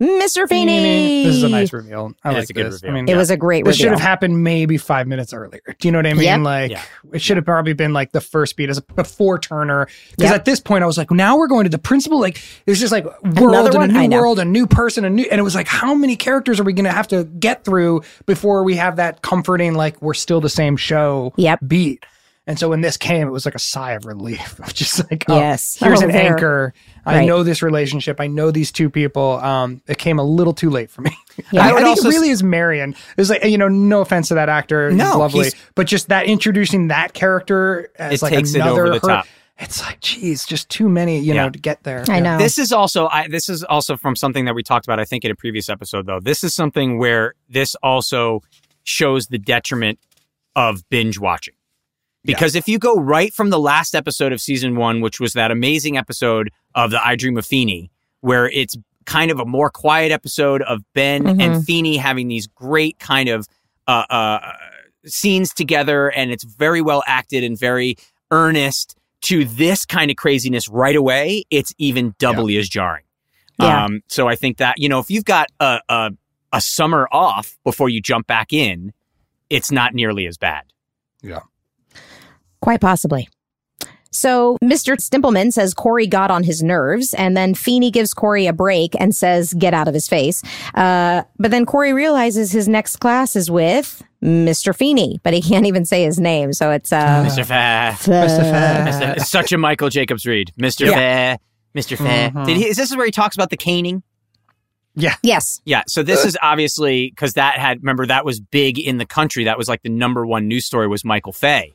Mr. Feeney. This is a nice reveal. I It like is good this. reveal. I mean, It was a great reveal. this should have happened maybe five minutes earlier. Do you know what I mean? Yep. Like Yeah. it should have probably been like the first beat as before Turner. Because Yep. at this point I was like, now we're going to the principal. Like there's just like world Another one? and a I new world, a new person, a new and it was like, how many characters are we gonna have to get through before we have that comforting, like we're still the same show Yep. beat. And so when this came, it was like a sigh of relief. of just like, oh, Yes. here's an there. anchor. I Right. know this relationship. I know these two people. Um, it came a little too late for me. Yeah. I, I think also it really is Marion. It's like you know, no offense to that actor, he's No, lovely, he's- but just that introducing that character as It like takes it another over the her- it's like, geez, just too many, you Yeah. know, to get there. I Yeah. know. This is also I, this is also from something that we talked about I think in a previous episode though. This is something where this also shows the detriment of binge watching. Because if you go right from the last episode of season 1 which was that amazing episode of the I Dream of Feeney where it's kind of a more quiet episode of Ben and Feeney having these great kind of uh, uh, scenes together and it's very well acted and very earnest to this kind of craziness right away, it's even doubly as jarring. Yeah. Um, so I think that, you know, if you've got a, a, a summer off before you jump back in, it's not nearly as bad. Quite possibly. So Mr. Stimpleman says Corey got on his nerves, and then Feeney gives Corey a break and says, get out of his face. Uh, but then Corey realizes his next class is with Mr. Feeney, but he can't even say his name. So it's, uh, Mr. Fair. Mr. Fair. Mr. It's such a Michael Jacobs read. Mr. Yeah. Fair. Mr. Fair. Mhm. Did he, is this where he talks about the caning? Yeah. Yes. Yeah. So this is obviously because that had, remember, that was big in the country. That was like the number one news story was Michael Fay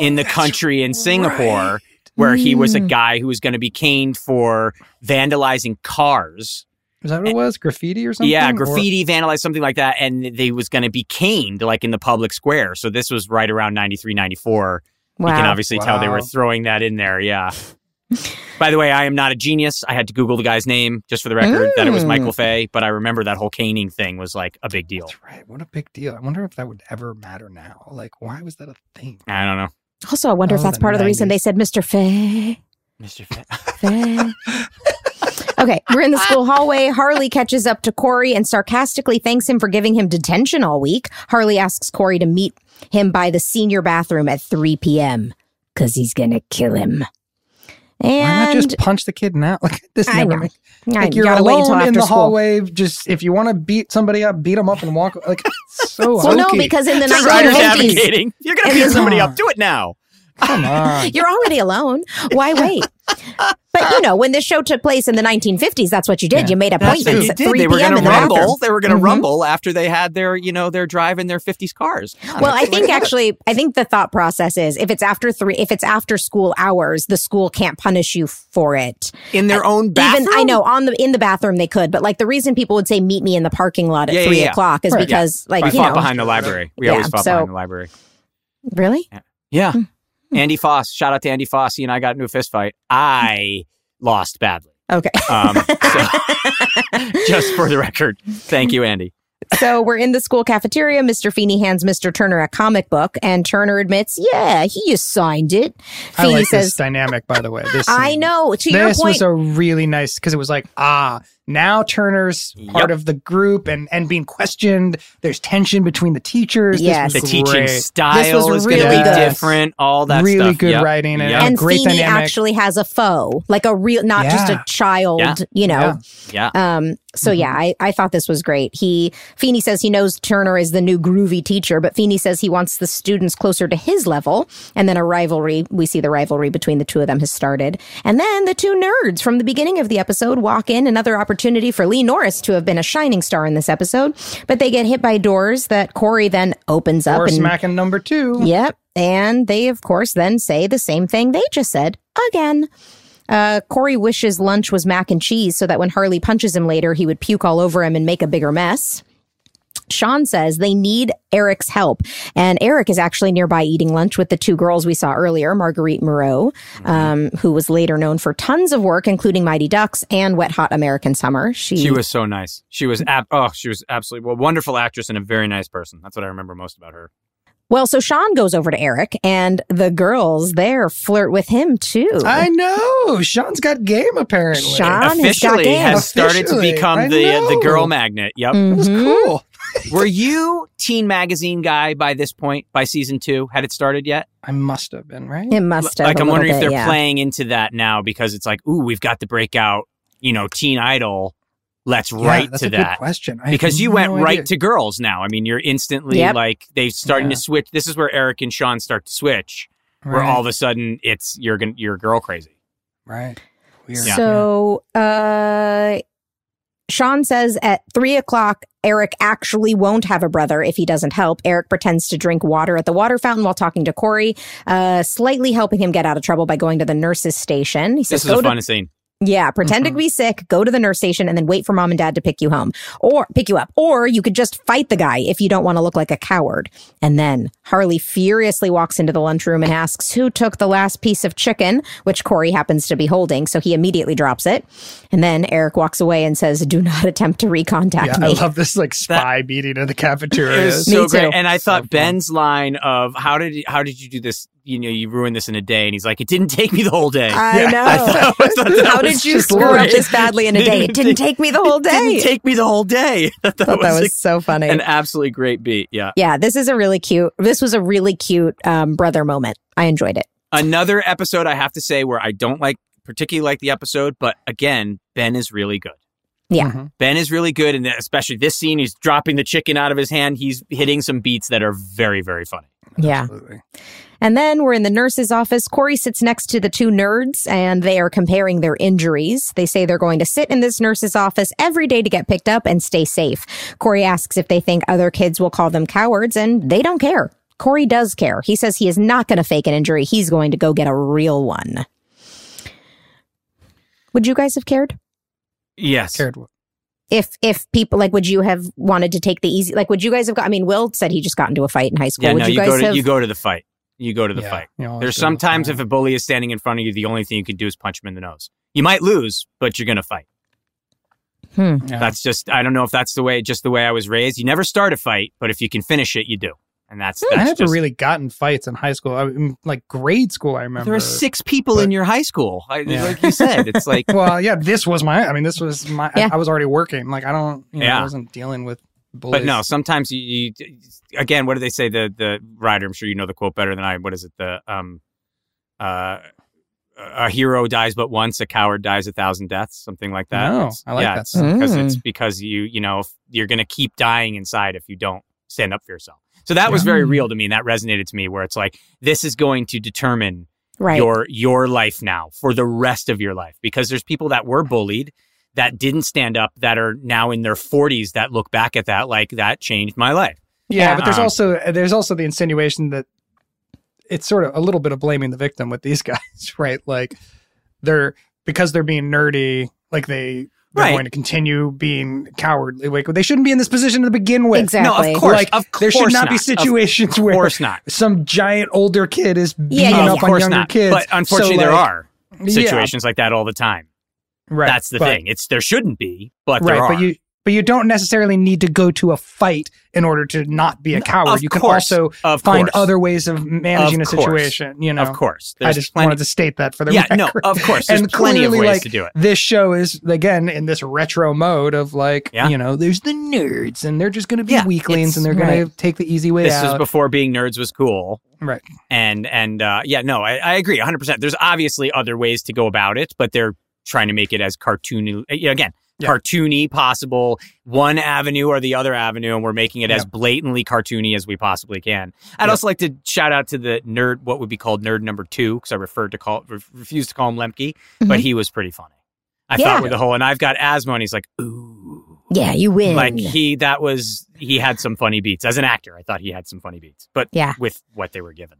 in the country in Singapore, where he was a Mm. guy who was going to be caned for vandalizing cars. Is that what it was? Graffiti or something? Yeah, Or- graffiti, vandalized, something like that. And they was going to be caned like in the public square. So this was right around 93, 94. You can Wow. obviously tell they were throwing that in there. Yeah. By the way, I am not a genius. I had to Google the guy's name just for the record that it was Mm. Michael Fay, but I remember that whole caning thing was like a big deal. That's right. What a big deal. I wonder if that would ever matter now. Like, why was that a thing? I don't know. Also, I wonder if Oh, that's the part of the reason they said Mr. Fay. Mr. Fay. Fay. okay, we're in the school hallway. Harley catches up to Corey and sarcastically thanks him for giving him detention all week. Harley asks Corey to meet him by the senior bathroom at 3 p.m. because he's going to kill him. Why not just punch the kid now? Like this I never know. makes I like you're gotta wait until alone in the school. hallway. Just if you want to beat somebody up, beat them up and walk. Like so Well, no, because in the Just Ryder's 1950s, advocating. You're going to beat somebody up. Do it now. Come on. You're already alone. Why wait? but you know, when this show took place in the 1950s, that's what you did. Yeah. You made appointments That's you at did. 3 They p.m. in the rumble. bathroom. They were going to Mhm. rumble after they had their, you know, their drive in their 50s cars. Well, I think actually, I think the thought process is if it's after three, if it's after school hours, the school can't punish you for it. in their own bathroom. Even I know on the in the bathroom they could, but like the reason people would say meet me in the parking lot at Yeah, yeah, three yeah. o'clock is Right. because like I you fought know behind the library. We Yeah, always fought so- behind the library. really Yeah. Hmm. Andy Foss. Shout out to Andy Foss. He and I got into a fist fight. I lost badly. okay. Um, so, just for the record, thank you, Andy. so we're in the school cafeteria. Mr. Feeney hands Mr. Turner a comic book, and Turner admits, "Yeah, he signed it." I Feeney like says, this dynamic, by the way. This "I scene. know." To your This point, was a really nice because it was like, ah, now Turner's part of the group and and being questioned. There's tension between the teachers. Yes. The this teaching great. style was is going to really be different. All that Really stuff. good Yep. writing and- Yep. and great Feeney dynamic. actually has a foe, like a real, not just a child. Yeah. You know. yeah. Um, so Mm-hmm. yeah, I, I thought this was great. He Feeney says he knows Turner is the new groovy teacher, but Feeney says he wants the students closer to his level. And then a rivalry, we see the rivalry between the two of them has started. And then the two nerds from the beginning of the episode walk in, another opportunity for Lee Norris to have been a shining star in this episode. But they get hit by doors that Corey then opens up Or and smacking number two. Yep. And they, of course, then say the same thing they just said again. Uh, Corey wishes lunch was mac and cheese so that when Harley punches him later, he would puke all over him and make a bigger mess. Sean says they need Eric's help. And Eric is actually nearby eating lunch with the two girls we saw earlier, Marguerite Moreau, um, who was later known for tons of work, including Mighty Ducks and Wet Hot American Summer. She, She was so nice. She was ab- oh, she was absolutely well, wonderful actress and a very nice person. That's what I remember most about her. well, so Sean goes over to Eric and the girls there flirt with him too. I know. Sean's got game apparently. Sean has got Officially game. has started to become I the the girl magnet. Yep. It was Mhm. cool. Were you Teen Magazine guy by this point? By season two, had it started yet? I must have been right. It must have. like I'm little wondering if they're yeah. playing into that now because it's like, ooh, we've got the breakout, you know, teen idol. Let's Yeah, write that's to a good that. question. I Because you no went right to girls now. I mean, you're instantly Yep. like they starting Yeah. to switch. This is where Eric and Sean start to switch, where all of a sudden it's you're gonna you're girl crazy. right. Weird. Yeah. So, uh, Sean says at three o'clock, Eric actually won't have a brother if he doesn't help. Eric pretends to drink water at the water fountain while talking to Corey, uh, slightly helping him get out of trouble by going to the nurse's station. He says, This is a "Go to scene. Yeah, pretend to mm-hmm. be sick, go to the nurse station, and then wait for mom and dad to pick you home or pick you up. Or you could just fight the guy if you don't want to look like a coward. And then Harley furiously walks into the lunchroom and asks who took the last piece of chicken, which Corey happens to be holding. So he immediately drops it. And then Eric walks away and says, Do not attempt to recontact Yeah, me. I love this like spy meeting in the cafeteria. It was Me so great. too. And I thought fun. Ben's line of how did you, how did you do this? You know, you ruined this in a day. And he's like, it didn't take me the whole day. I know. I thought that How was did you just screw up this badly in a day? It didn't take me the whole day. It didn't take me the whole day. That, thought that was, was so funny. an absolutely great beat. Yeah. yeah, this is a really cute. This was a really cute um, brother moment. I enjoyed it. Another episode I have to say where I don't like particularly like the episode, but again, Ben is really good. Yeah. Mhm. Ben is really good, and especially this scene, he's dropping the chicken out of his hand. He's hitting some beats that are very, very funny. Yeah. Absolutely. And then we're in the nurse's office. Corey sits next to the two nerds and they are comparing their injuries. They say they're going to sit in this nurse's office every day to get picked up and stay safe. Corey asks if they think other kids will call them cowards and they don't care. Corey does care. He says he is not going to fake an injury. He's going to go get a real one. Would you guys have cared? Yes. Cared? If if people like would you have wanted to take the easy like would you guys have got I mean Will said he just got into a fight in high school. Yeah, would no, you you, guys go to have you go to the fight. You go to the Yeah, fight. you always There's go the sometimes if a bully is standing in front of you, the only thing you can do is punch him in the nose. You might lose, but you're gonna fight. Hmm. Yeah. That's just I don't know if that's the way just the way I was raised. You never start a fight, but if you can finish it, you do. And that's I that's never just, really gotten fights in high school. I mean, like grade school, I remember. there were six people but- in your high school. I, Yeah. Like you said, it's like well, yeah, this was my. I mean, this was my. Yeah. I, I was already working. Like, I don't. You know, Yeah. I wasn't dealing with bullies. But no, sometimes you, you again, what do they say? The the writer, I'm sure you know the quote better than I. What is it? The um, uh, a hero dies but once, a coward dies a thousand deaths, something like that. No, It's- I like yeah, that it's because Mm. it's because you you know if you're gonna keep dying inside if you don't stand up for yourself. So that was very real to me, and that resonated to me. Where it's like this is going to determine right. your your life now for the rest of your life because there's people that were bullied that didn't stand up that are now in their 40s that look back at that like that changed my life. Yeah, but there's Um, also there's also the insinuation that it's sort of a little bit of blaming the victim with these guys, right? Like they're because they're being nerdy, like they they're Right. going to continue being cowardly. Like they shouldn't be in this position to begin with. Exactly. No, of course, Like of course there should course not, be Of situations where course not. some giant older kid is beating Yeah, yeah, of up on course younger not. kids. But unfortunately, So, there like, are yeah, situations like that all the time. Right, That's the but- thing. It's there shouldn't be, but right, there are. but you but you don't necessarily need to go to a fight in order to not be a coward. of you can course. also of find course. other ways of managing Of a situation. You know, of course. I just plenty. wanted to state that for the record. yeah, record. no, of course. There's and plenty of clearly, ways like, to do it. This show is again in this retro mode of like, Yeah. you know, there's the nerds and they're just going to be Yeah, weaklings and they're going to take the easy way This out. was before being nerds was cool. right. And and uh, yeah, no, I, I agree 100. percent There's obviously other ways to go about it, but they're trying to make it as cartoony uh, again. Yeah. Cartoony possible, one avenue or the other avenue, and we're making it as blatantly cartoony as we possibly can. I'd Yeah. also like to shout out to the nerd, what would be called nerd number two, because I referred to call, refused to call him Lemke, but Mhm. he was pretty funny. I Yeah. thought with the whole, and I've got asthma, and he's like, ooh, Yeah, you win. like he that was he had some funny beats as an actor. I thought he had some funny beats, but Yeah. with what they were given.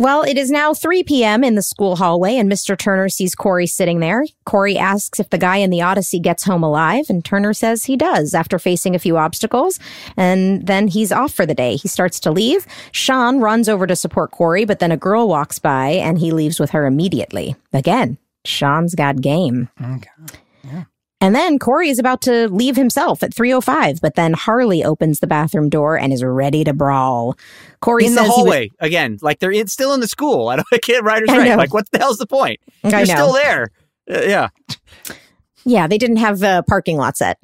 Well, it is now 3 p.m. in the school hallway, and Mr. Turner sees Corey sitting there. Corey asks if the guy in the Odyssey gets home alive, and Turner says he does after facing a few obstacles. And then he's off for the day. He starts to leave. Sean runs over to support Corey, but then a girl walks by, and he leaves with her immediately. Again, Sean's got game. Okay. And then Corey is about to leave himself at 305, but then Harley opens the bathroom door and is ready to brawl. Corey in says the hallway again, like they're in, still in the school. I don't. I can't. Writers I right. Like what the hell's the point? I You're know. still there. Uh, yeah. Yeah, they didn't have a parking lot set.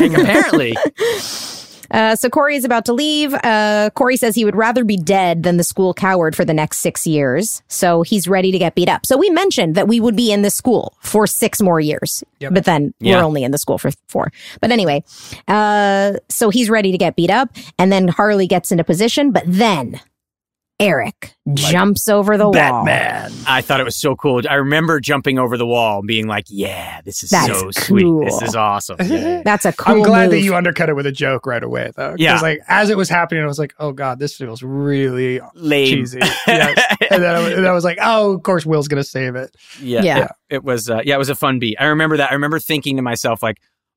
Like, apparently. Uh, so Corey is about to leave. Uh, Corey says he would rather be dead than the school coward for the next six years. So he's ready to get beat up. So we mentioned that we would be in the school for six more years, Yep. but then Yeah. we're only in the school for four. But anyway, uh, so he's ready to get beat up. And then Harley gets into position, but then Eric jumps over the wall. Batman. I thought it was so cool. I remember jumping over the wall and being like, "Yeah, this is That's so sweet. This is awesome." Yeah, yeah. That's a cool I'm glad move. that you undercut it with a joke right away, though. Yeah. like as it was happening, I was like, "Oh God, this feels really Lame. cheesy." Yes. and, then I, was- and I was like, "Oh, of course, Will's gonna save it." yeah, Yeah. yeah. It was. Uh, yeah, it was a fun beat. I remember that. I remember thinking to myself, like,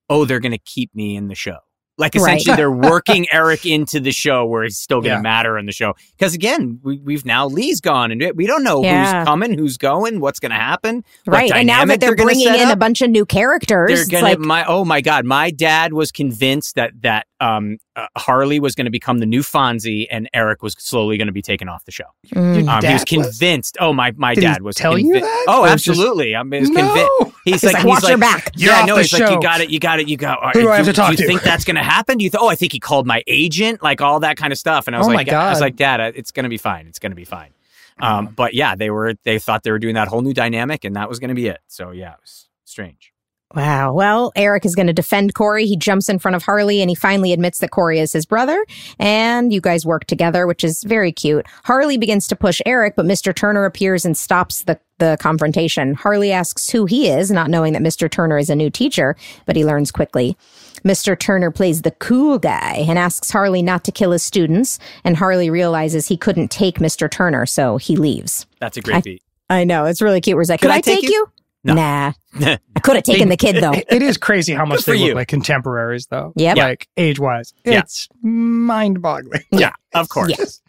"Oh, they're gonna keep me in the show." Like Right. essentially, they're working Eric into the show where he's still going to Yeah. matter in the show. Because again, we, we've now Lee's gone, and we don't know Yeah. who's coming, who's going, what's going to happen. right. And now that they're, gonna bringing in up. a bunch of new characters, they're it's gonna like, my oh my god my dad was convinced that that um uh, harley was going to become the new fonzie and eric was slowly going to be taken off the show. Mm, um, he Dad was? was? convinced. Oh my my Did dad was tell you that? oh Or just- absolutely. I mean, he no. convinced he's, like, like, he's "Watch your like, back. You're yeah off no the he's like you got it you got it you got Who do I have to talk you to?" think that's going to happen? Do you th- oh i think he called my agent like all that kind of stuff. And i was Oh my like i was like dad uh, it's going to be fine. It's going to be fine. Um, but yeah they were they thought they were doing that whole new dynamic and that was going to be it. So yeah it was strange Wow. Well, Eric is going to defend Corey. He jumps in front of Harley and he finally admits that Corey is his brother. And you guys work together, which is very cute. Harley begins to push Eric, but Mr. Turner appears and stops the, the confrontation. Harley asks who he is, not knowing that Mr. Turner is a new teacher, but he learns quickly. Mr. Turner plays the cool guy and asks Harley not to kill his students. And Harley realizes he couldn't take Mr. Turner, so he leaves. that's a great I- beat I know. It's really cute. Where he's like, could, Could I I take take you? No. Nah. I could have taken the kid, though. It- it is crazy how much Good for they look you. like contemporaries, though. Yep. Yeah. Like age wise, Yeah. it's mind-boggling. yeah of course Yes.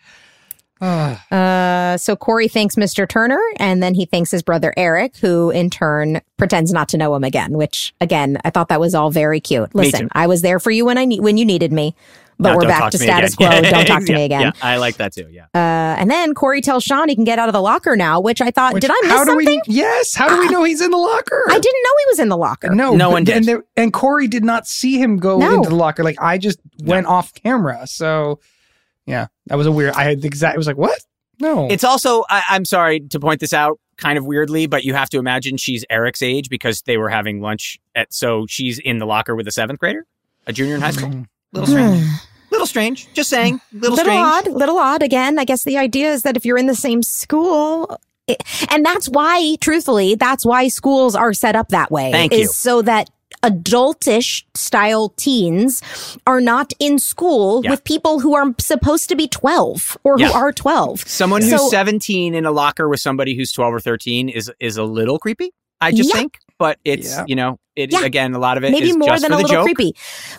Ah. Uh, so Corey thanks Mr. Turner, and then he thanks his brother Eric, who in turn pretends not to know him again. Which, again, I thought that was all very cute. Listen. I was there for you when I need when you needed me, but No, we're back talk to status again. quo. Don't talk to me again. Yeah, I like that too. Yeah. Uh, and then Corey tells Sean he can get out of the locker now, which I thought, Which- did I miss how do something? we? Yes. How do we know he's in the locker? I didn't know he was in the locker. No, No but- one did. And, there, and Corey did not see him go No. into the locker. Like I just went off camera. So, yeah, that was a weird. I had the exact. I was like, what? No. It's also, I, I'm sorry to point this out kind of weirdly, but you have to imagine she's Eric's age because they were having lunch at, so she's in the locker with a seventh grader, a junior in high school. Mm. Little strange. little strange. Just saying. Little, little strange. odd, little odd. Again, I guess the idea is that if you're in the same school, it- and that's why, truthfully, that's why schools are set up that way. Thank is you. so that adultish style teens are not in school Yeah. with people who are supposed to be 12 or Yeah. who are 12. Someone who's So- 17 in a locker with somebody who's 12 or 13 is is a little creepy. I just Yeah. think, but it's Yeah. you know, it Yeah. again a lot of it Maybe is more just than for a little joke. creepy.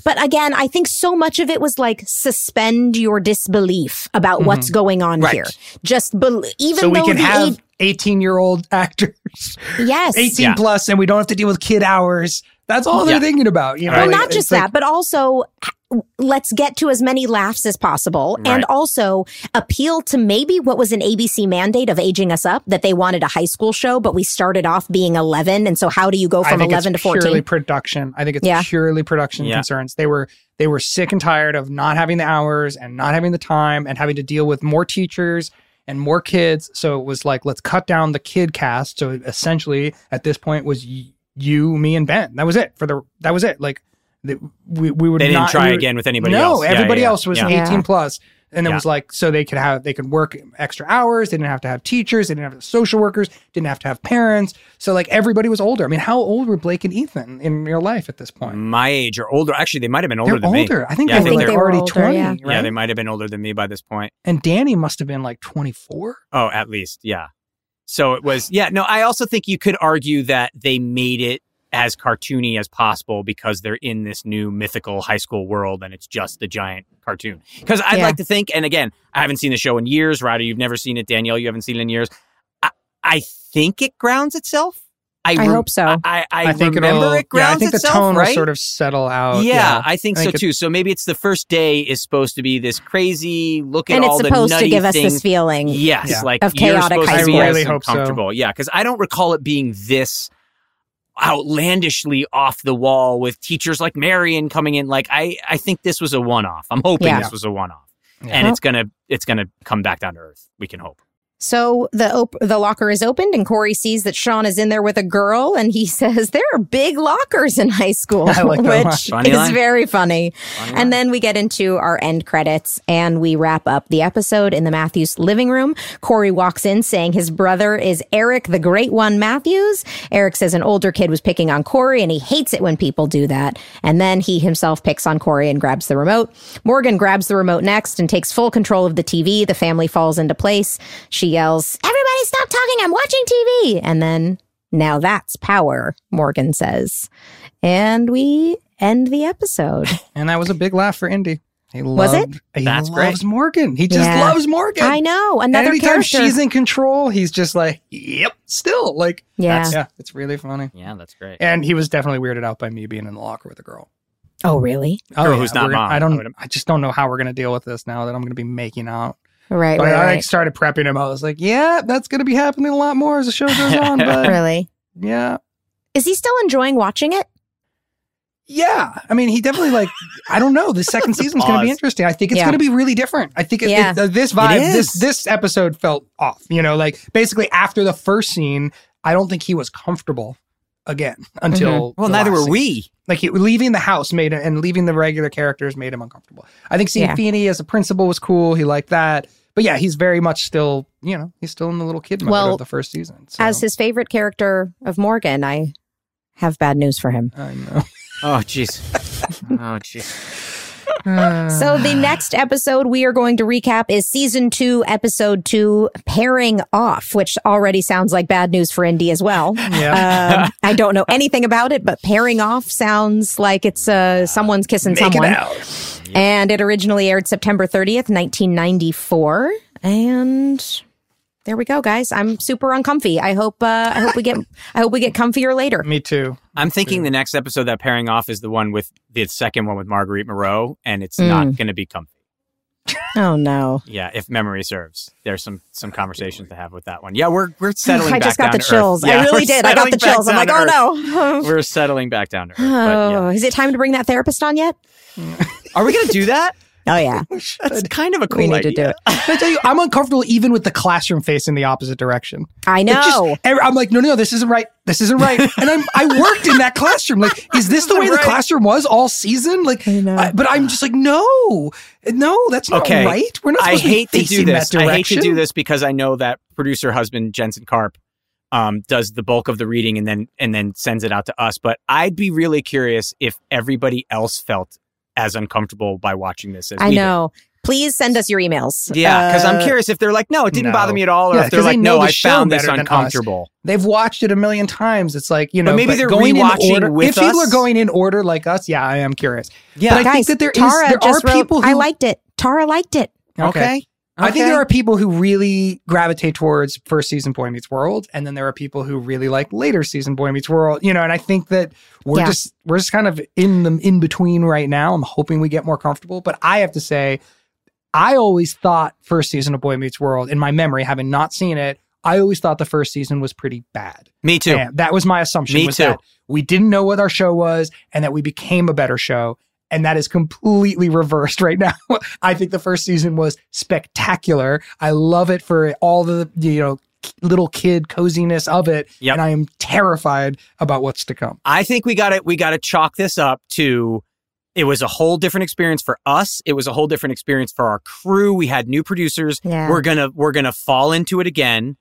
But again, I think so much of it was like suspend your disbelief about mm-hmm. what's going on Right. here. Just bel even so we though can the have age- 18 year old actors, yes, 18 Yeah. plus, and we don't have to deal with kid hours. That's all they're Yeah. thinking about. You know, well, Like, not it's just like- that, but also h- let's get to as many laughs as possible Right. and also appeal to maybe what was an ABC mandate of aging us up that they wanted a high school show, but we started off being 11. And so how do you go from think 11 to it's purely 14? production. I think it's Yeah. purely production Yeah. concerns. They were they were sick and tired of not having the hours and not having the time and having to deal with more teachers and more kids. So it was like let's cut down the kid cast. So essentially, at this point, was y- you, me, and Ben. That was it for the. That was it. Like the, we we would They didn't not, try we were- again with anybody no, else. Yeah, everybody yeah, yeah. else was Yeah. 18 Yeah. plus. And it Yeah. was like so they could have they could work extra hours. They didn't have to have teachers. They didn't have social workers. Didn't have to have parents. So like everybody was older. I mean, how old were Blake and Ethan in real life at this point? My age or older. Actually, they might have been older They're than older. me. I think Yeah, they I were think like they were already older, twenty, yeah. right? Yeah, they might have been older than me by this point. and Danny must have been like twenty four. Oh, at least, yeah. So it was, yeah. No, I also think you could argue that they made it as cartoony as possible because they're in this new mythical high school world and it's just the giant cartoon. Because I'd Yeah. like to think, and again, I haven't seen the show in years. Ryder, you've never seen it. Danielle, you haven't seen it in years. I, I think it grounds itself. I rem- hope so. I, I, I, think remember it'll. grounds yeah, I think the itself, tone right? will sort of settle out. yeah, I think I so think it- too. So maybe it's the first day is supposed to be this crazy look at and all it's the supposed to nutty give us things. this feeling. Yes, Yeah. like Of you're chaotic supposed high to be school. I really hope so. Yeah, because I don't recall it being this outlandishly off the wall with teachers like Marion coming in. Like I, I think this was a one off. I'm hoping Yeah. this was a one off, Yeah. and it's gonna, it's gonna come back down to earth. We can hope. So the op- the locker is opened, and Corey sees that Sean is in there with a girl, and he says there are big lockers in high school, I like which Funny is line. very funny. and then we get into our end credits, and we wrap up the episode in the Matthews living room. Corey walks in saying his brother is Eric, the Great One Matthews. Eric says an older kid was picking on Corey, and he hates it when people do that. And then he himself picks on Corey and grabs the remote. Morgan grabs the remote next and takes full control of the TV. The family falls into place. She yells, Everybody stop talking. I'm watching TV. And then, now that's power, Morgan says. And we end the episode. And that was a big laugh for Indy. He Was it? loved, He That's loves great. Morgan. He just Yeah. loves Morgan. I know. And Another anytime character. she's in control, he's just like, yep, still. Like, yeah. that's- yeah, it's really funny. Yeah, that's great. And he was definitely weirded out by me being in the locker with a girl. Oh, really? Oh, Girl who's not we're mom. I I don't. I just don't know how we're gonna deal with this now that I'm gonna be making out. Right, But right, I like right. started prepping him. I was like, yeah, that's gonna be happening a lot more as the show goes on. But Really? yeah, Is he still enjoying watching it? yeah. I mean, he definitely like. I don't know. The second season's gonna be interesting. I think it's Yeah. gonna be really different. I think it, Yeah. it- uh, this vibe, It this this episode felt off. You know, like basically after the first scene, I don't think he was comfortable again mm-hmm. until. well, neither were scene. we. Like he, leaving the house made and leaving the regular characters made him uncomfortable. I think seeing Yeah. Feeney as a principal was cool. He liked that. But yeah, he's very much still, you know, he's still in the little kid mode Well, of the first season. So, As his favorite character of Morgan, I have bad news for him. I know. Oh, jeez. oh, jeez. So the next episode we are going to recap is season two, episode two, pairing off, which already sounds like bad news for Indy as well. Yeah. Um, I don't know anything about it, but pairing off sounds like it's uh, someone's kissing Make someone. it out. And it originally aired September 30th, 1994. And there we go, guys. I'm super uncomfy. I hope uh, I hope we get I hope we get comfier later. Me too. I'm thinking the next episode that pairing off is the one with the second one with Marguerite Moreau, and it's Mm. not going to be comfy. Oh no. Yeah, if memory serves, there's some some conversations to have with that one. Yeah, we're we're settling. I back just got down the chills. Yeah, I really did. I got the chills. I'm like, oh no. We're settling back down to Earth. Oh, yeah. is it time to bring that therapist on yet? Are we going to do that? Oh yeah. That's kind of a cool we need idea. to do it. I tell you, I'm uncomfortable even with the classroom facing the opposite direction. I It just- know. I'm like, no, no, no, this isn't right. This isn't right. And I'm, I worked in that classroom. Like, is this the way the classroom was all season? Like, I know. I- but I'm just like, no, no, that's not Okay. right. We're not. I hate to, to do this. I hate to do this because I know that producer husband Jensen Karp um, does the bulk of the reading and then and then sends it out to us. But I'd be really curious if everybody else felt as uncomfortable by watching this as I we did. know. Please send us your emails. Yeah, because I'm Uh, curious if they're like, no, it didn't no. bother me at all, or Yeah, if they're 'cause they like, know no, the I show found this better than us. uncomfortable. They've watched it a million times. It's like you know, maybe they're going in rewatching order. with if people are going in order like us, yeah, I am curious. Yeah, but I Guys, think that there is Tara there are just wrote, people who I liked it. Tara liked it. okay. I think there are people who really gravitate towards first season Boy Meets World, and then there are people who really like later season Boy Meets World. You know, and I think that we're Yeah. just we're just kind of in the in between right now. I'm hoping we get more comfortable, but I have to say, I always thought first season of Boy Meets World, in my memory, having not seen it, I always thought the first season was pretty bad. Me too. And that was my assumption. Me was too. That we didn't know what our show was, and that we became a better show. And that is completely reversed right now. I think the first season was spectacular. I love it for all the you know little kid coziness of it, Yep. and I am terrified about what's to come. I think we got to we got to chalk this up to it was a whole different experience for us. It was a whole different experience for our crew. We had new producers. Yeah. We're gonna we're gonna fall into it again.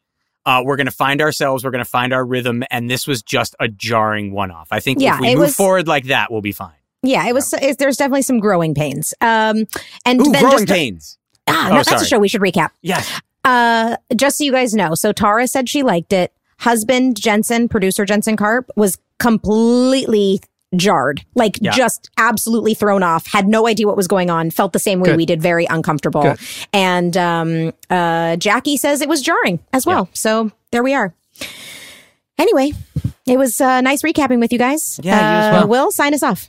Uh, we're gonna find ourselves. We're gonna find our rhythm, and this was just a jarring one off. I think Yeah, if we move was- forward like that, we'll be fine. Yeah, it was. It, there's definitely some growing pains. Um, and Ooh, then growing just pains. ah, Oh, no, that's a show we should recap. Yes. Uh, just so you guys know, so Tara said she liked it. Husband Jensen, producer Jensen Karp, was completely jarred, like Yeah. just absolutely thrown off. Had no idea what was going on. Felt the same way Good. we did, very uncomfortable. Good. And um, uh, Jackie says it was jarring as well. So there we are. Anyway, it was uh, nice recapping with you guys. Yeah, you as Uh, well. Will sign us off.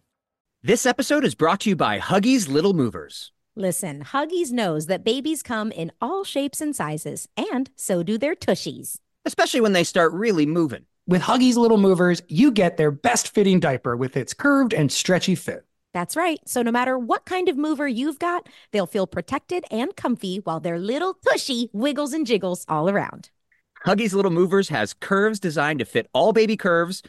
This episode is brought to you by Huggies Little Movers. Listen, Huggies knows that babies come in all shapes and sizes, and so do their tushies. Especially when they start really moving. With Huggies Little Movers, you get their best fitting diaper with its curved and stretchy fit. That's right. So no matter what kind of mover you've got, they'll feel protected and comfy while their little tushy wiggles and jiggles all around. Huggies Little Movers has curves designed to fit all baby curves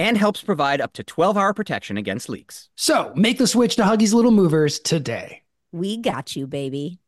and helps provide up to 12 hour protection against leaks. So make the switch to Huggies Little Movers today. We got you, baby.